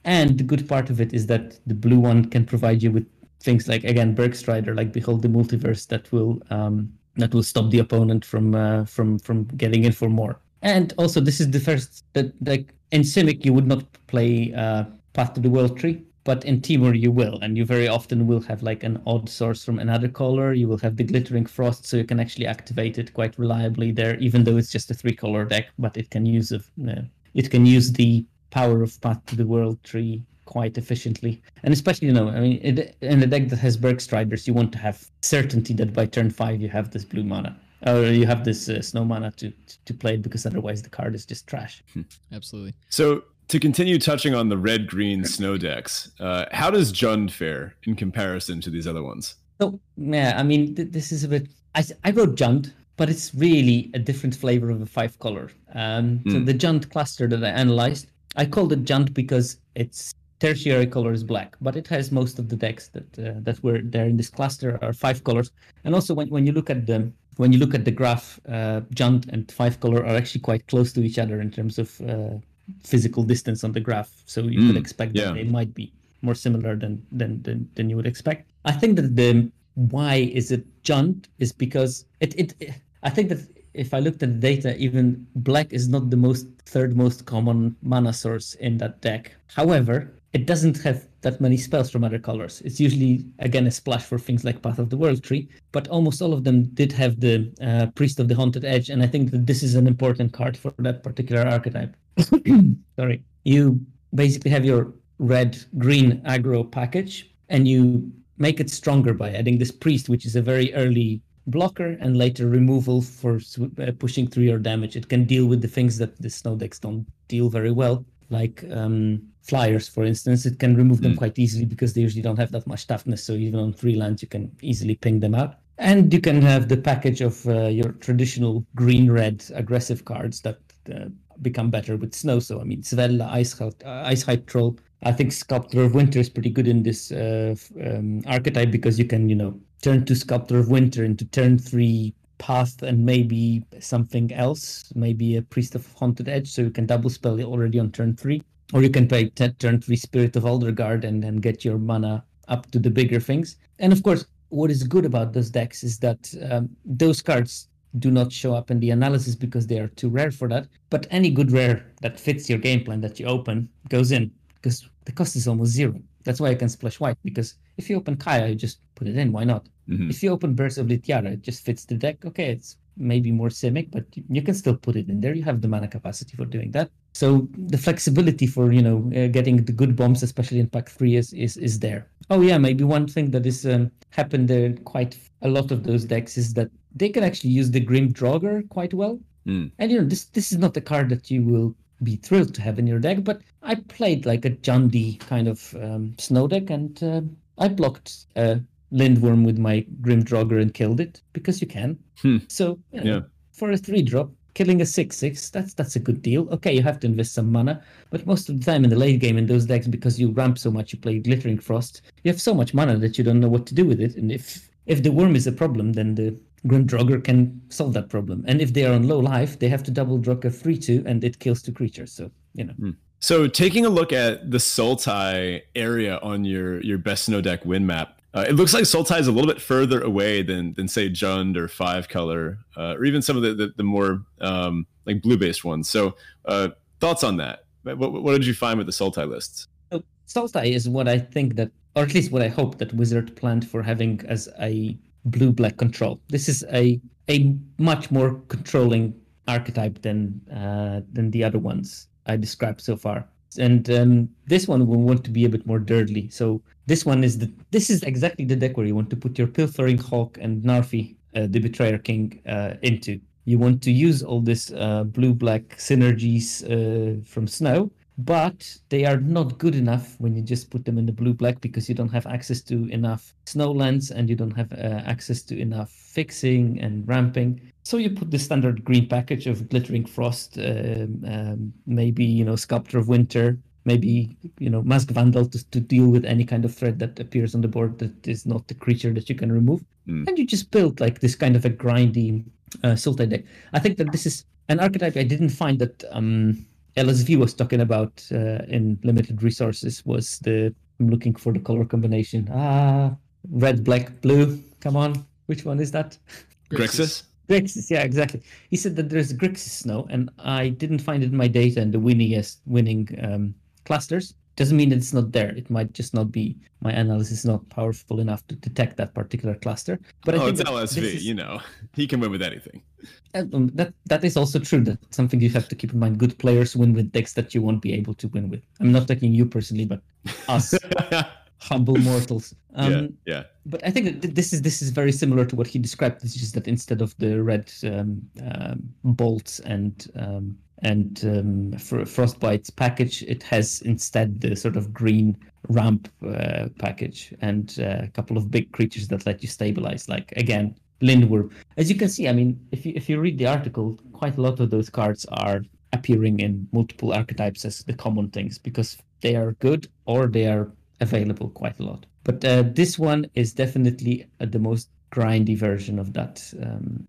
And the good part of it is that the blue one can provide you with things like again Bergstrider, like Behold the Multiverse, that will um, that will stop the opponent from uh, from from getting in for more. And also, this is the first that like in Simic you would not play uh, Path to the World Tree, but in Temur you will, and you very often will have like an odd source from another color. You will have the Glittering Frost, so you can actually activate it quite reliably there, even though it's just a three color deck. But it can use a, uh, it can use the power of Path to the World Tree quite efficiently. And especially, you know, I mean, it, in a deck that has Bergstriders, you want to have certainty that by turn five you have this blue mana. Or you have this uh, snow mana to, to play it because otherwise the card is just trash. Hmm. Absolutely. So to continue touching on the red green snow decks, uh, how does Jund fare in comparison to these other ones? So yeah, I mean th- this is a bit. I, I wrote Jund, but it's really a different flavor of a five color. Um, mm. So hmm. the Jund cluster that I analyzed, I called it Jund because it's tertiary color is black, but it has most of the decks that uh, that were there in this cluster are five colors. And also when, when you look at the when you look at the graph, uh, Jund and five color are actually quite close to each other in terms of uh, physical distance on the graph. So you mm, could expect yeah. that they might be more similar than, than than than you would expect. I think that the why is it Jund is because it, it, it I think that if I looked at the data, even black is not the most third most common mana source in that deck. However, it doesn't have that many spells from other colors. It's usually again a splash for things like Path of the World Tree, but almost all of them did have the uh, Priest of the Haunted Edge, and I think that this is an important card for that particular archetype. Sorry, you basically have your red green aggro package, and you make it stronger by adding this Priest, which is a very early blocker and later removal for uh, pushing through your damage. It can deal with the things that the snow decks don't deal very well, like um, flyers, for instance. It can remove them mm. quite easily because they usually don't have that much toughness. So even on three lands, you can easily ping them out. And you can have the package of uh, your traditional green-red aggressive cards that uh, become better with snow. So I mean, Svella, Ice, uh, Icehide Troll. I think Sculptor of Winter is pretty good in this uh, um, archetype because you can, you know, turn to Sculptor of Winter into turn three path and maybe something else, maybe a Priest of Haunted Edge, so you can double spell it already on turn three. Or you can play t- turn three Spirit of Aldergard and then get your mana up to the bigger things. And of course, what is good about those decks is that um, those cards do not show up in the analysis because they are too rare for that. But any good rare that fits your game plan that you open goes in because the cost is almost zero. That's why I can splash white because if you open Kaya, you just put it in. Why not? Mm-hmm. If you open Burst of Litiara, it just fits the deck. Okay, it's maybe more simic, but you can still put it in there. You have the mana capacity for doing that. So the flexibility for you know uh, getting the good bombs, especially in pack three, is is is there. Oh yeah, maybe one thing that is um, happened there in quite a lot of those decks is that they can actually use the Grim Draugr quite well. Mm. And you know this this is not a card that you will be thrilled to have in your deck. But I played like a Jundi kind of um, snow deck, and uh, I blocked a Lindwurm with my Grim Draugr and killed it because you can. Hmm. So you know, yeah. for a three drop, killing a six six, that's that's a good deal. Okay, you have to invest some mana, but most of the time in the late game in those decks, because you ramp so much, you play Glittering Frost, you have so much mana that you don't know what to do with it. And if if the worm is a problem, then the Grim Draugr can solve that problem. And if they are on low life, they have to double a 3 2 and it kills two creatures. So, you know. Mm. So, taking a look at the Sultai area on your, your best snow deck win map, uh, it looks like Sultai is a little bit further away than, than say, Jund or Five Color, uh, or even some of the, the, the more um, like blue based ones. So, uh, thoughts on that? What, what did you find with the Sultai lists? So, Sultai is what I think that, or at least what I hope that Wizard planned for having as a blue black control. This is a a much more controlling archetype than uh, than the other ones I described so far. And um, this one will want to be a bit more dirty. So this one is the this is exactly the deck where you want to put your Pilfering Hawk and Narfi, uh, the Betrayer King, uh, into. You want to use all this uh, blue black synergies uh, from Snow but they are not good enough when you just put them in the blue black because you don't have access to enough snowlands and you don't have uh, access to enough fixing and ramping. So you put the standard green package of glittering frost um, um, maybe you know sculptor of winter maybe you know mask vandal to, to deal with any kind of threat that appears on the board that is not the creature that you can remove. Mm. and you just build like this kind of a grindy uh, sultai deck. I think that this is an archetype i didn't find that um LSV was talking about uh, in limited resources was the I'm looking for the color combination. Ah, red, black, blue. Come on, which one is that? Grixis. Grixis, yeah, exactly. He said that there's Grixis snow, and I didn't find it in my data and the winningest winning um, clusters doesn't mean that it's not there. It might just not be my analysis is not powerful enough to detect that particular cluster. But oh, I think it's LSV. Is, you know, he can win with anything. Um, that that is also true. That's something you have to keep in mind. Good players win with decks that you won't be able to win with. I'm not talking you personally, but us. humble mortals. Um, yeah, yeah. But I think that this is this is very similar to what he described. It's just that instead of the red um, um, bolts and um, and um, for Frostbite's package, it has instead the sort of green ramp uh, package and uh, a couple of big creatures that let you stabilize. Like again, Lindwurm. As you can see, I mean, if you if you read the article, quite a lot of those cards are appearing in multiple archetypes as the common things because they are good or they are available quite a lot. But uh, this one is definitely uh, the most grindy version of that um,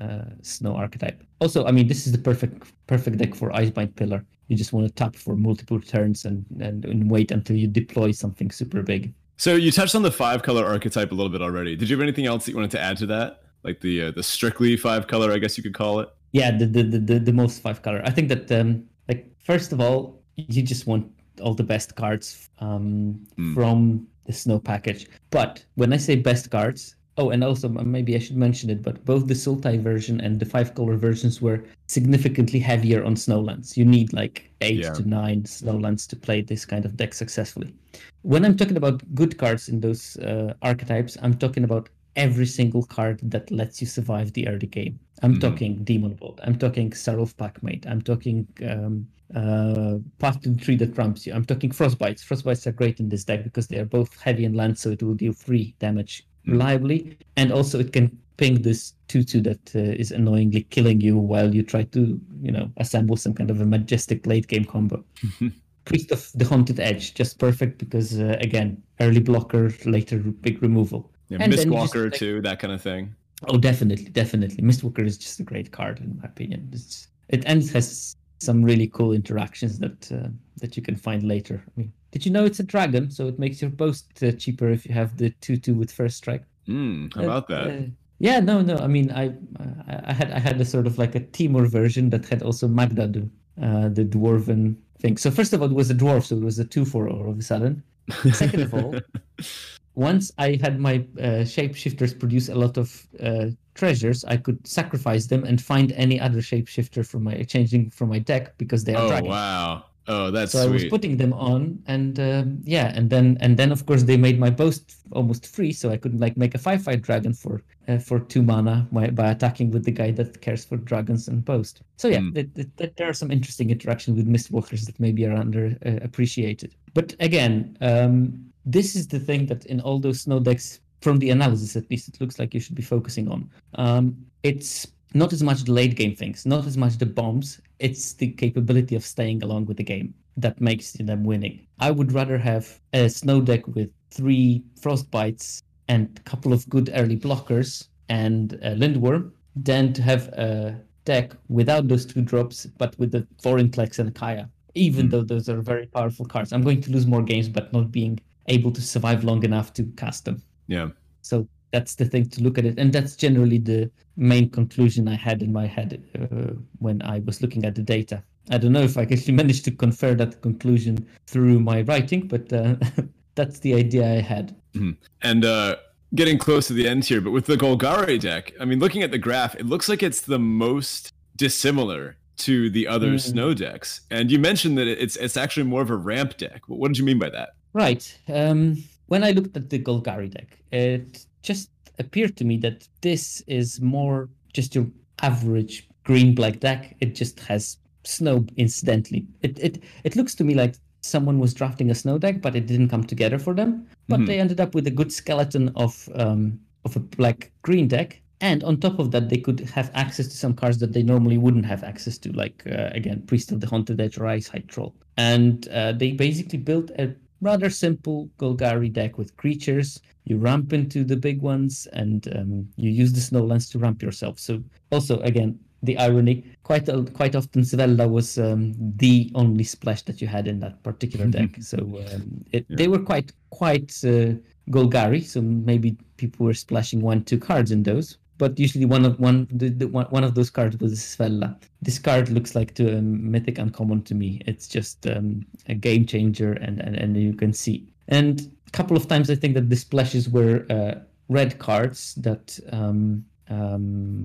uh, snow archetype. Also, I mean, this is the perfect perfect deck for Icebind Pillar. You just want to tap for multiple turns and, and, and wait until you deploy something super big. So you touched on the five color archetype a little bit already. Did you have anything else that you wanted to add to that? like the uh, the strictly five color, I guess you could call it. Yeah, the the the, the, the most five color. I think that um, like first of all, you just want all the best cards um, Mm. from the snow package. But when I say best cards, oh, and also maybe I should mention it, but both the Sultai version and the five color versions were significantly heavier on snowlands. You need like eight Yeah. to nine snowlands to play this kind of deck successfully. When I'm talking about good cards in those uh, archetypes, I'm talking about every single card that lets you survive the early game. I'm Mhm. talking Demon Bolt. I'm talking Sarulf Packmate. I'm talking um, uh, Path to the Tree that trumps you. I'm talking Frostbites. Frostbites are great in this deck because they are both heavy and land, so it will deal free damage. Reliably, and also it can ping this two-two that uh, is annoyingly killing you while you try to, you know, assemble some kind of a majestic late-game combo. Priest of the Haunted Edge, just perfect because uh, again, early blocker, later big removal. Yeah, And just, Mistwalker like- too, that kind of thing. Oh, definitely, definitely. Mistwalker is just a great card in my opinion. It's, it and it has some really cool interactions that uh, that you can find later. I mean, did you know it's a dragon, so it makes your boast uh, cheaper if you have the two-two with first strike. Mm, how Uh, about that? uh, yeah, no, no. I mean, I, I I had I had a sort of like a Temur version that had also Magdadu, uh, the dwarven thing. So first of all, it was a dwarf, so it was a two-four all of a sudden. Second of all, once I had my uh, shapeshifters produce a lot of uh, treasures, I could sacrifice them and find any other shapeshifter from my changing from my deck because they are oh dragons. wow. Oh, that's So I was putting them on, and um, yeah, and then and then of course they made my boast almost free, so I couldn't like make a five five dragon for uh, for two mana by, by attacking with the guy that cares for dragons and boast. So yeah, th- th- th- there are some interesting interactions with Mistwalkers that maybe are under uh, appreciated. But again, um, this is the thing that in all those snow decks, from the analysis at least, it looks like you should be focusing on. Um, it's not as much the late game things, not as much the bombs. It's the capability of staying along with the game that makes them winning. I would rather have a snow deck with three frostbites and a couple of good early blockers and a lindwurm than to have a deck without those two drops, but with the Vorinclex and Kaya. Even Hmm. though those are very powerful cards, I'm going to lose more games, but not being able to survive long enough to cast them. yeah. So that's the thing to look at it, and that's generally the main conclusion I had in my head uh, when I was looking at the data. I don't know if I actually managed to confer that conclusion through my writing, but uh, that's the idea I had. And uh getting close to the end here, but with the Golgari deck, I mean looking at the graph, it looks like it's the most dissimilar to the other Mm. snow decks. And you mentioned that it's it's actually more of a ramp deck. What did you mean by that? Right. Um, when I looked at the Golgari deck, it just appeared to me that this is more just your average green black deck. It just has snow incidentally. It it it looks to me like someone was drafting a snow deck, but it didn't come together for them. But Mhm. they ended up with a good skeleton of um, of a black green deck. And on top of that, they could have access to some cards that they normally wouldn't have access to, like uh, again, Priest of the Haunted Edge or Icehide Troll. And uh, they basically built a rather simple Golgari deck with creatures. You ramp into the big ones, and um, you use the Snowlands to ramp yourself. So also, again, the irony: quite quite often, Svella was um, the only splash that you had in that particular deck. so um, it, Yeah. they were quite quite uh, Golgari. So maybe people were splashing one two cards in those. But usually one of one the, the, one, one of those cards was Svella. This card looks like to a mythic uncommon to me. It's just um, a game changer, and, and and you can see. And a couple of times I think that the splashes were uh, red cards that um, um,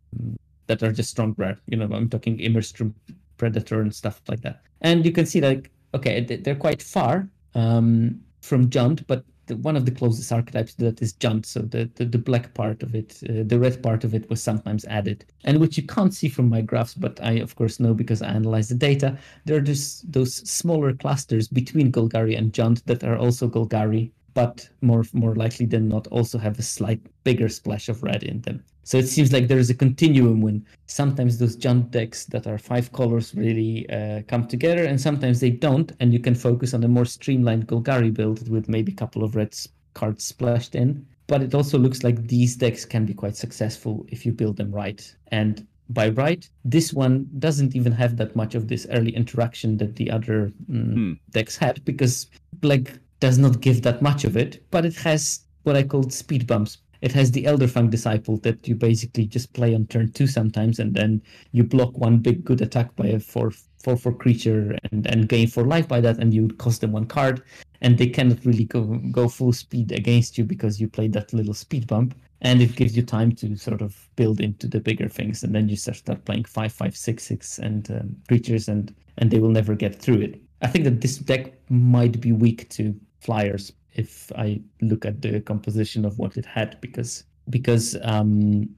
that are just strong rare. You know, I'm talking Immersturm Predator and stuff like that. And you can see like okay, they- they're quite far um, from Jund, but the, one of the closest archetypes that is Jund. So the, the, the black part of it, uh, the red part of it was sometimes added, and which you can't see from my graphs, but I of course know because I analyze the data. There are just those smaller clusters between Golgari and Jund that are also Golgari, but more more likely than not also have a slight bigger splash of red in them. So it seems like there is a continuum when sometimes those Jund decks that are five colors really uh, come together, and sometimes they don't, and you can focus on a more streamlined Golgari build with maybe a couple of red cards splashed in. But it also looks like these decks can be quite successful if you build them right. And by right, this one doesn't even have that much of this early interaction that the other mm, Hmm. decks had because Black does not give that much of it, but it has what I call speed bumps. It has the Elder Elderfang Disciple that you basically just play on turn two sometimes, and then you block one big good attack by a four four four creature and, and gain four life by that, and you cost them one card, and they cannot really go go full speed against you because you played that little speed bump, and it gives you time to sort of build into the bigger things, and then you start start playing five five six six and um, creatures, and and they will never get through it. I think that this deck might be weak to flyers if I look at the composition of what it had because because um,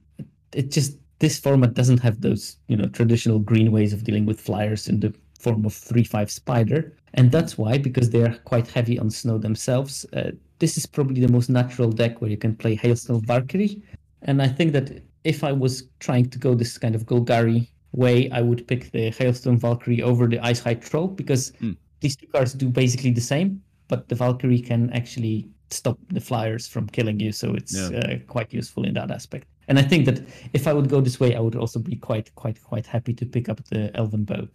it just this format doesn't have those you know traditional green ways of dealing with flyers in the form of three five spider. And that's why because they are quite heavy on snow themselves. Uh, this is probably the most natural deck where you can play hailstone valkyrie. And i think that if i was trying to go this kind of golgari way i would pick the hailstone valkyrie over the icehide troll because Mm. these two cards do basically the same but the valkyrie can actually stop the flyers from killing you so it's Yeah. uh, quite useful in that aspect and i think that if i would go this way i would also be quite quite quite happy to pick up the elven bow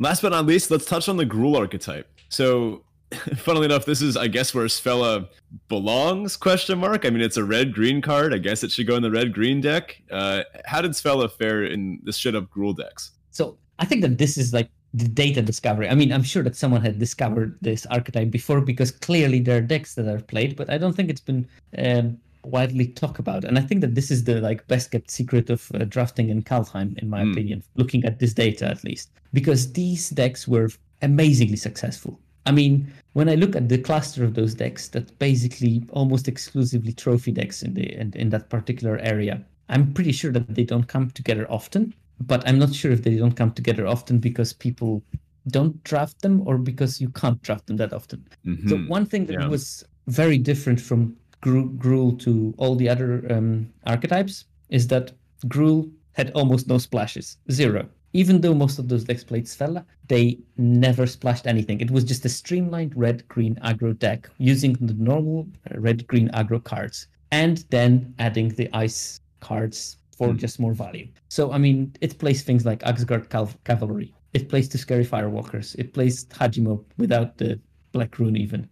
Last but not least, let's touch on the Gruul archetype. So, funnily enough, this is, I guess, where Svella belongs? Question mark. I mean, it's a red green card. I guess it should go in the red green deck. Uh, how did Svella fare in the shit up Gruul decks? So I think that this is like the data discovery. I mean, I'm sure that someone had discovered this archetype before because clearly there are decks that are played, but I don't think it's been um, widely talked about. And I think that this is the like best kept secret of uh, drafting in Kaldheim, in my Hmm. opinion, looking at this data at least, because these decks were amazingly successful. I mean, when I look at the cluster of those decks, that's basically almost exclusively trophy decks in the in, in that particular area. I'm pretty sure that they don't come together often, but I'm not sure if they don't come together often because people don't draft them or because you can't draft them that often. So Mhm. one thing that yeah. was very different from Gru- Gruul to all the other um, archetypes is that Gruul had almost no splashes, zero. Even though most of those decks played Svella, they never splashed anything. It was just a streamlined red-green aggro deck using the normal uh, red-green aggro cards, and then adding the ice cards for Hmm. just more value. So I mean, it plays things like Axgard Cal- Cavalry. It plays Tuskeri Firewalkers. It plays Hagi Mob without the Black Rune even.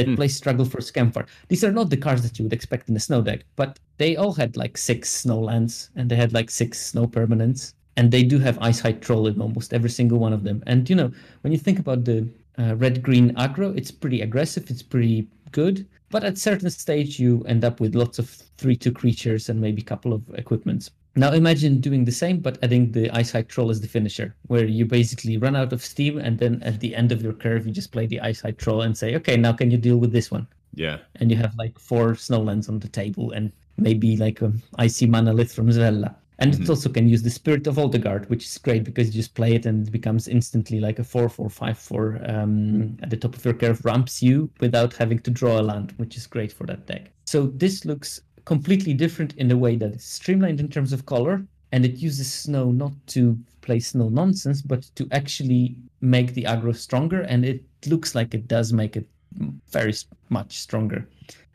It Hmm. plays Struggle for Skemfar. These are not the cards that you would expect in a snow deck, but they all had like six snow lands and they had like six snow permanents. And they do have Icehide Troll in almost every single one of them. And you know, when you think about the uh, red green aggro, it's pretty aggressive, it's pretty good. But at certain stage, you end up with lots of 3 2 creatures and maybe a couple of equipments. Now imagine doing the same, but adding the Icehide Troll as the finisher, where you basically run out of steam and then at the end of your curve, you just play the Icehide Troll and say, okay, now can you deal with this one? Yeah. And you have like four Snowlands on the table and maybe like a Icy Manalith from Svella. And it Mhm. also can use the Spirit of Aldergard, which is great because you just play it and it becomes instantly like a 4 4 5 4 um, at the top of your curve, ramps you without having to draw a land, which is great for that deck. So this looks completely different in the way that it's streamlined in terms of color and it uses snow not to play snow nonsense, but to actually make the aggro stronger. And it looks like it does make it very much stronger.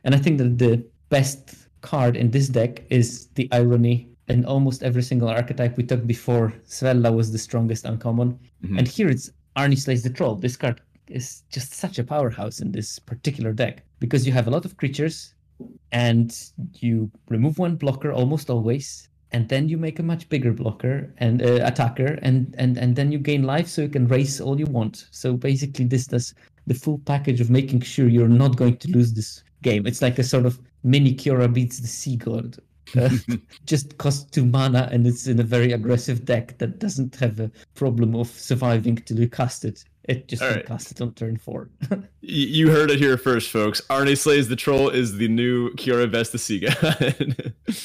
And I think that the best card in this deck is the irony. In almost every single archetype we took before, Svella was the strongest uncommon. Mhm. And here it's Arni Slays the Troll. This card is just such a powerhouse in this particular deck because you have a lot of creatures and you remove one blocker almost always and then you make a much bigger blocker and uh, attacker and, and and then you gain life so you can race all you want. So basically this does the full package of making sure you're not going to lose this game. It's like a sort of mini Kiora bests the sea god. Uh, just costs two mana and it's in a very aggressive deck that doesn't have a problem of surviving till you cast it it just All can right. cast it on turn four you heard it here first, folks. Arni Slays the Troll is the new Kiora Bests the Sea God.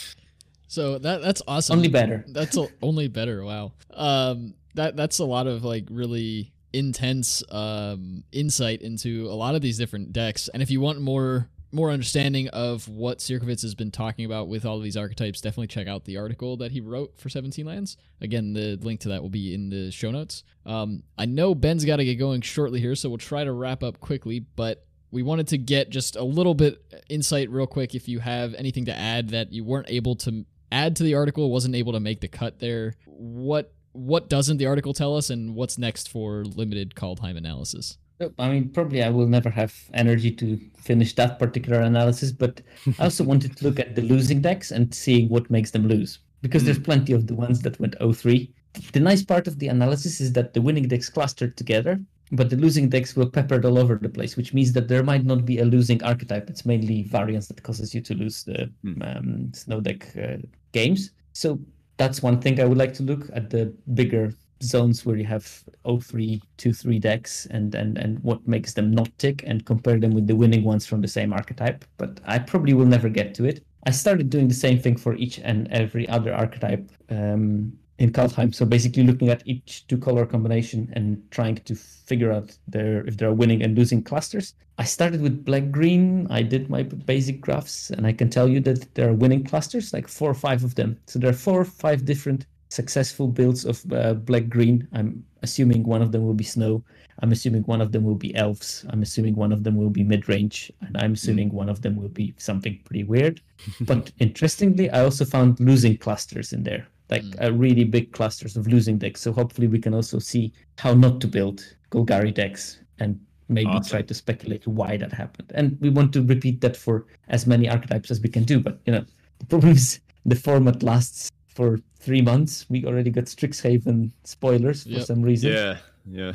So that that's awesome. only better That's a, only better. Wow. Um, that that's a lot of like really intense um insight into a lot of these different decks. And if you want more more understanding of what Sierkovitz has been talking about with all of these archetypes, definitely check out the article that he wrote for 17 Lands. Again, the link to that will be in the show notes. Um, I know Ben's got to get going shortly here, so we'll try to wrap up quickly, but we wanted to get just a little bit insight real quick if you have anything to add that you weren't able to add to the article wasn't able to make the cut there what what doesn't the article tell us and what's next for limited Kaldheim analysis I mean, probably I will never have energy to finish that particular analysis, but I also wanted to look at the losing decks and seeing what makes them lose. Because there's plenty of the ones that went 0-3. The nice part of the analysis is that the winning decks clustered together, but the losing decks were peppered all over the place, which means that there might not be a losing archetype. It's mainly variance that causes you to lose the Hmm. um, snow deck uh, games. So that's one thing I would like to look at the bigger zones where you have 03, 2-3 decks and, and, and what makes them not tick and compare them with the winning ones from the same archetype. But I probably will never get to it. I started doing the same thing for each and every other archetype um, in Kaldheim. So basically looking at each two color combination and trying to figure out their if there are winning and losing clusters. I started with black green. I did my basic graphs and I can tell you that there are winning clusters, like four or five of them. So there are four or five different successful builds of uh, black green. I'm assuming one of them will be snow. I'm assuming one of them will be elves. I'm assuming one of them will be mid range. And I'm assuming one of them will be something pretty weird. but interestingly, I also found losing clusters in there, like Mm. uh, really big clusters of losing decks. So hopefully we can also see how not to build Golgari decks and maybe Awesome. try to speculate why that happened. And we want to repeat that for as many archetypes as we can do. But you know, the problem is the format lasts for three months. We already got Strixhaven spoilers for Yep. some reason Yeah, yeah.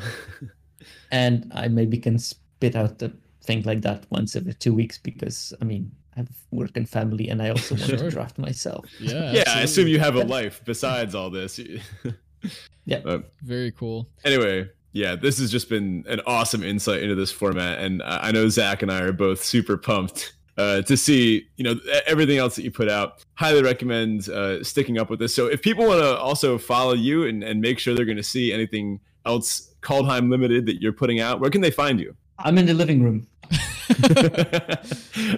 and I maybe can spit out a thing like that once every two weeks because I mean I have work and family, and I also want Sure. to draft myself. Yeah. yeah, I assume you have a life besides all this. Yeah. But Very cool. anyway, yeah, this has just been an awesome insight into this format, and I I know Zach and I are both super pumped uh, to see you know everything else that you put out. Highly recommend uh, sticking up with this. So if people want to also follow you and, and make sure they're going to see anything else Kaldheim Limited that you're putting out, where can they find you? I'm in the living room.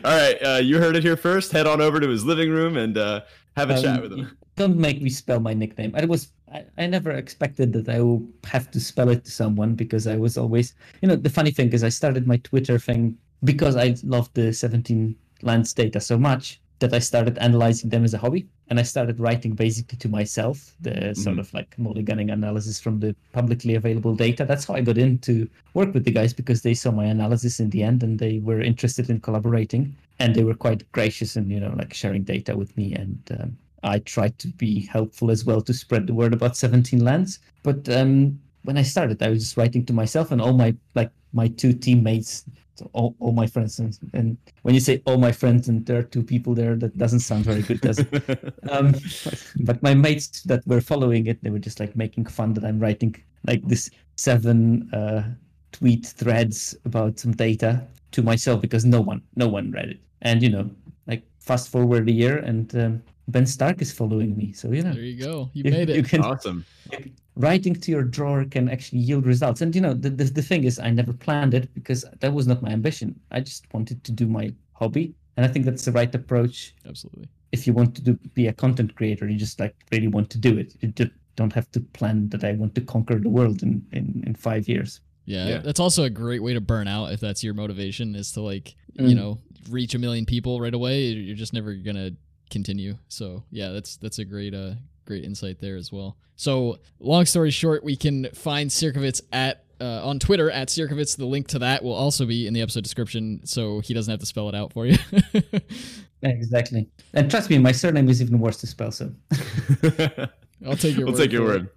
All right, uh, you heard it here first. Head on over to his living room and uh, have a Um, chat with him. Don't make me spell my nickname. I was I, I never expected that I will have to spell it to someone because I was always you know the funny thing is I started my Twitter thing because I loved the 17 lands data so much that I started analyzing them as a hobby and I started writing basically to myself the sort of like mulliganing analysis from the publicly available data. That's how I got into work with the guys because they saw my analysis in the end and they were interested in collaborating and they were quite gracious and you know like sharing data with me and um, I tried to be helpful as well to spread the word about 17 lands. But um, when I started, I was just writing to myself and all my like my two teammates, all, all my friends. And, and when you say all my friends and there are two people there, that doesn't sound very good, does it? um, but, but my mates that were following it, they were just like making fun that I'm writing like this seven uh, tweet threads about some data to myself because no one, no one read it. And you know, like fast forward a year and um, Ben Stark is following me. So you know, There you go. You you, made you it. can awesome. Writing to your drawer can actually yield results. And you know, the, the the thing is, I never planned it because that was not my ambition. I just wanted to do my hobby, and I think that's the right approach Absolutely. if you want to do, be a content creator, you just like really want to do it. You just don't have to plan that I want to conquer the world in, in, in five years. Yeah, Yeah. that's also a great way to burn out if that's your motivation is to like, you Mm. know, reach a million people right away. You're just never gonna continue. So yeah, that's that's a great uh great insight there as well. So long story short, we can find Sierkovitz at uh, on Twitter at Sierkovitz. The link to that will also be in the episode description, so he doesn't have to spell it out for you. Exactly. And trust me, my surname is even worse to spell. So I'll take your we'll word take your word.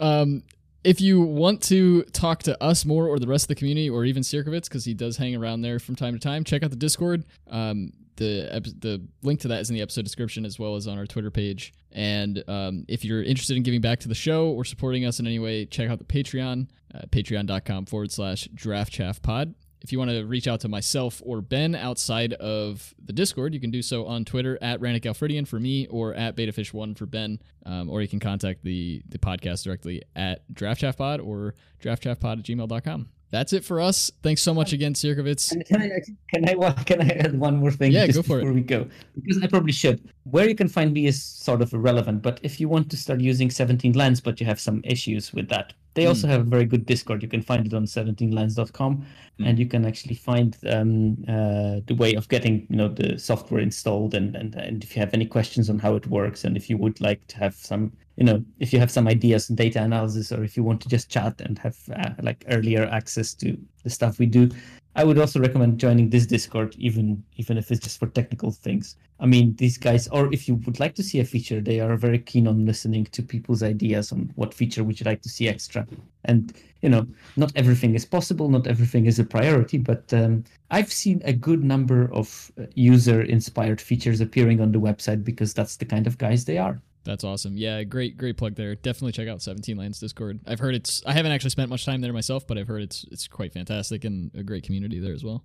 Um, if you want to talk to us more or the rest of the community or even Sierkovitz, because he does hang around there from time to time, check out the Discord. Um, the the link to that is in the episode description as well as on our Twitter page. And um, if you're interested in giving back to the show or supporting us in any way, check out the Patreon, uh, patreon.com forward slash draft chaff pod. If you want to reach out to myself or Ben outside of the Discord, you can do so on Twitter at Ranik Galfridian for me or at BetaFish1 for Ben. Um, or you can contact the, the podcast directly at DraftChaffPod or DraftChaffPod at gmail.com. That's it for us. Thanks so much again, Sierkovitz. Can I can I can I add one more thing? Yeah, just go for it. before we go, because I probably should. Where you can find me is sort of irrelevant, but if you want to start using 17 lands, but you have some issues with that, They also have a very good Discord. You can find it on 17lands.com, Mm. and you can actually find um, uh, the way of getting you know the software installed, and, and and if you have any questions on how it works, and if you would like to have some you know if you have some ideas in data analysis, or if you want to just chat and have uh, like earlier access to the stuff we do, I would also recommend joining this Discord, even even if it's just for technical things. I mean, these guys, or if you would like to see a feature, they are very keen on listening to people's ideas on what feature would you like to see extra. And you know, not everything is possible, not everything is a priority, but um, I've seen a good number of uh, user-inspired features appearing on the website because that's the kind of guys they are. That's awesome. Yeah, great, great plug there. Definitely check out 17 Lands Discord. I've heard it's. I haven't actually spent much time there myself, but I've heard it's it's quite fantastic and a great community there as well.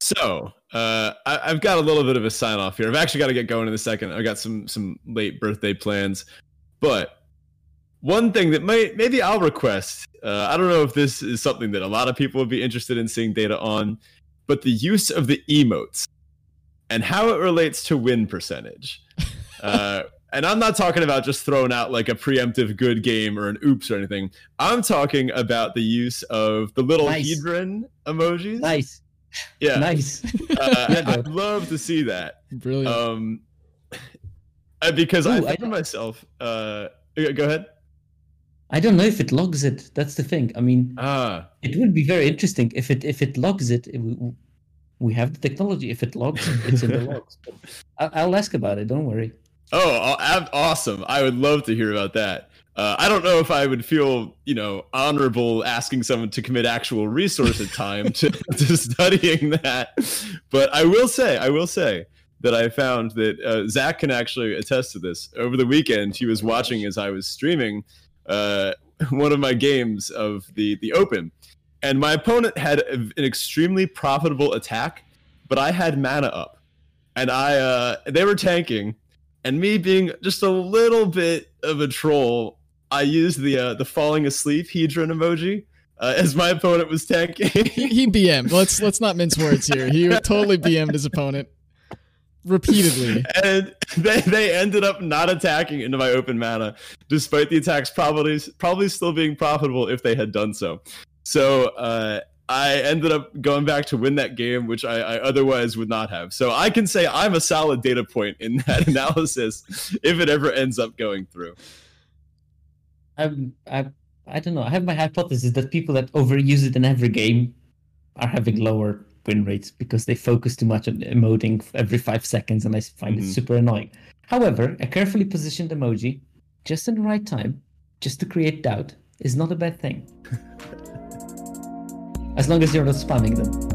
So uh, I, I've got a little bit of a sign off here. I've actually got to get going in a second. I've got some some late birthday plans, but one thing that might maybe I'll request. Uh, I don't know if this is something that a lot of people would be interested in seeing data on, but the use of the emotes and how it relates to win percentage. Uh, and I'm not talking about just throwing out like a preemptive good game or an oops or anything. I'm talking about the use of the little Nice. hedron emojis. Nice, Yeah. nice. Uh, Yeah. I'd love to see that. Brilliant. Um, uh, because I Ooh, I think don't- myself, uh, go ahead. I don't know if it logs it. That's the thing. I mean, Ah, it would be very interesting if it if it logs it. it we, have the technology. If it logs, it's in the logs. But I'll ask about it. Don't worry. oh, awesome! I would love to hear about that. Uh, I don't know if I would feel, you know, honorable asking someone to commit actual resource and time to, to studying that, but I will say, I will say that I found that uh, Zach can actually attest to this. Over the weekend, he was watching as I was streaming uh, one of my games of the the Open, and my opponent had an extremely profitable attack, but I had mana up, and I uh, they were tanking, and me being just a little bit of a troll, I used the uh, the falling asleep hedron emoji uh, as my opponent was tanking. he, he BM'd. Let's let's not mince words here. He totally BM'd his opponent repeatedly. and they, they ended up not attacking into my open mana, despite the attacks probably probably still being profitable if they had done so. So uh, I ended up going back to win that game, which I, I otherwise would not have. So I can say I'm a solid data point in that analysis if it ever ends up going through. I'm, I I don't know. I have my hypothesis that people that overuse it in every game are having lower win rates because they focus too much on emoting every five seconds, and I find Mhm. it super annoying. However, a carefully positioned emoji, just in the right time, just to create doubt, is not a bad thing. as long as you're not spamming them.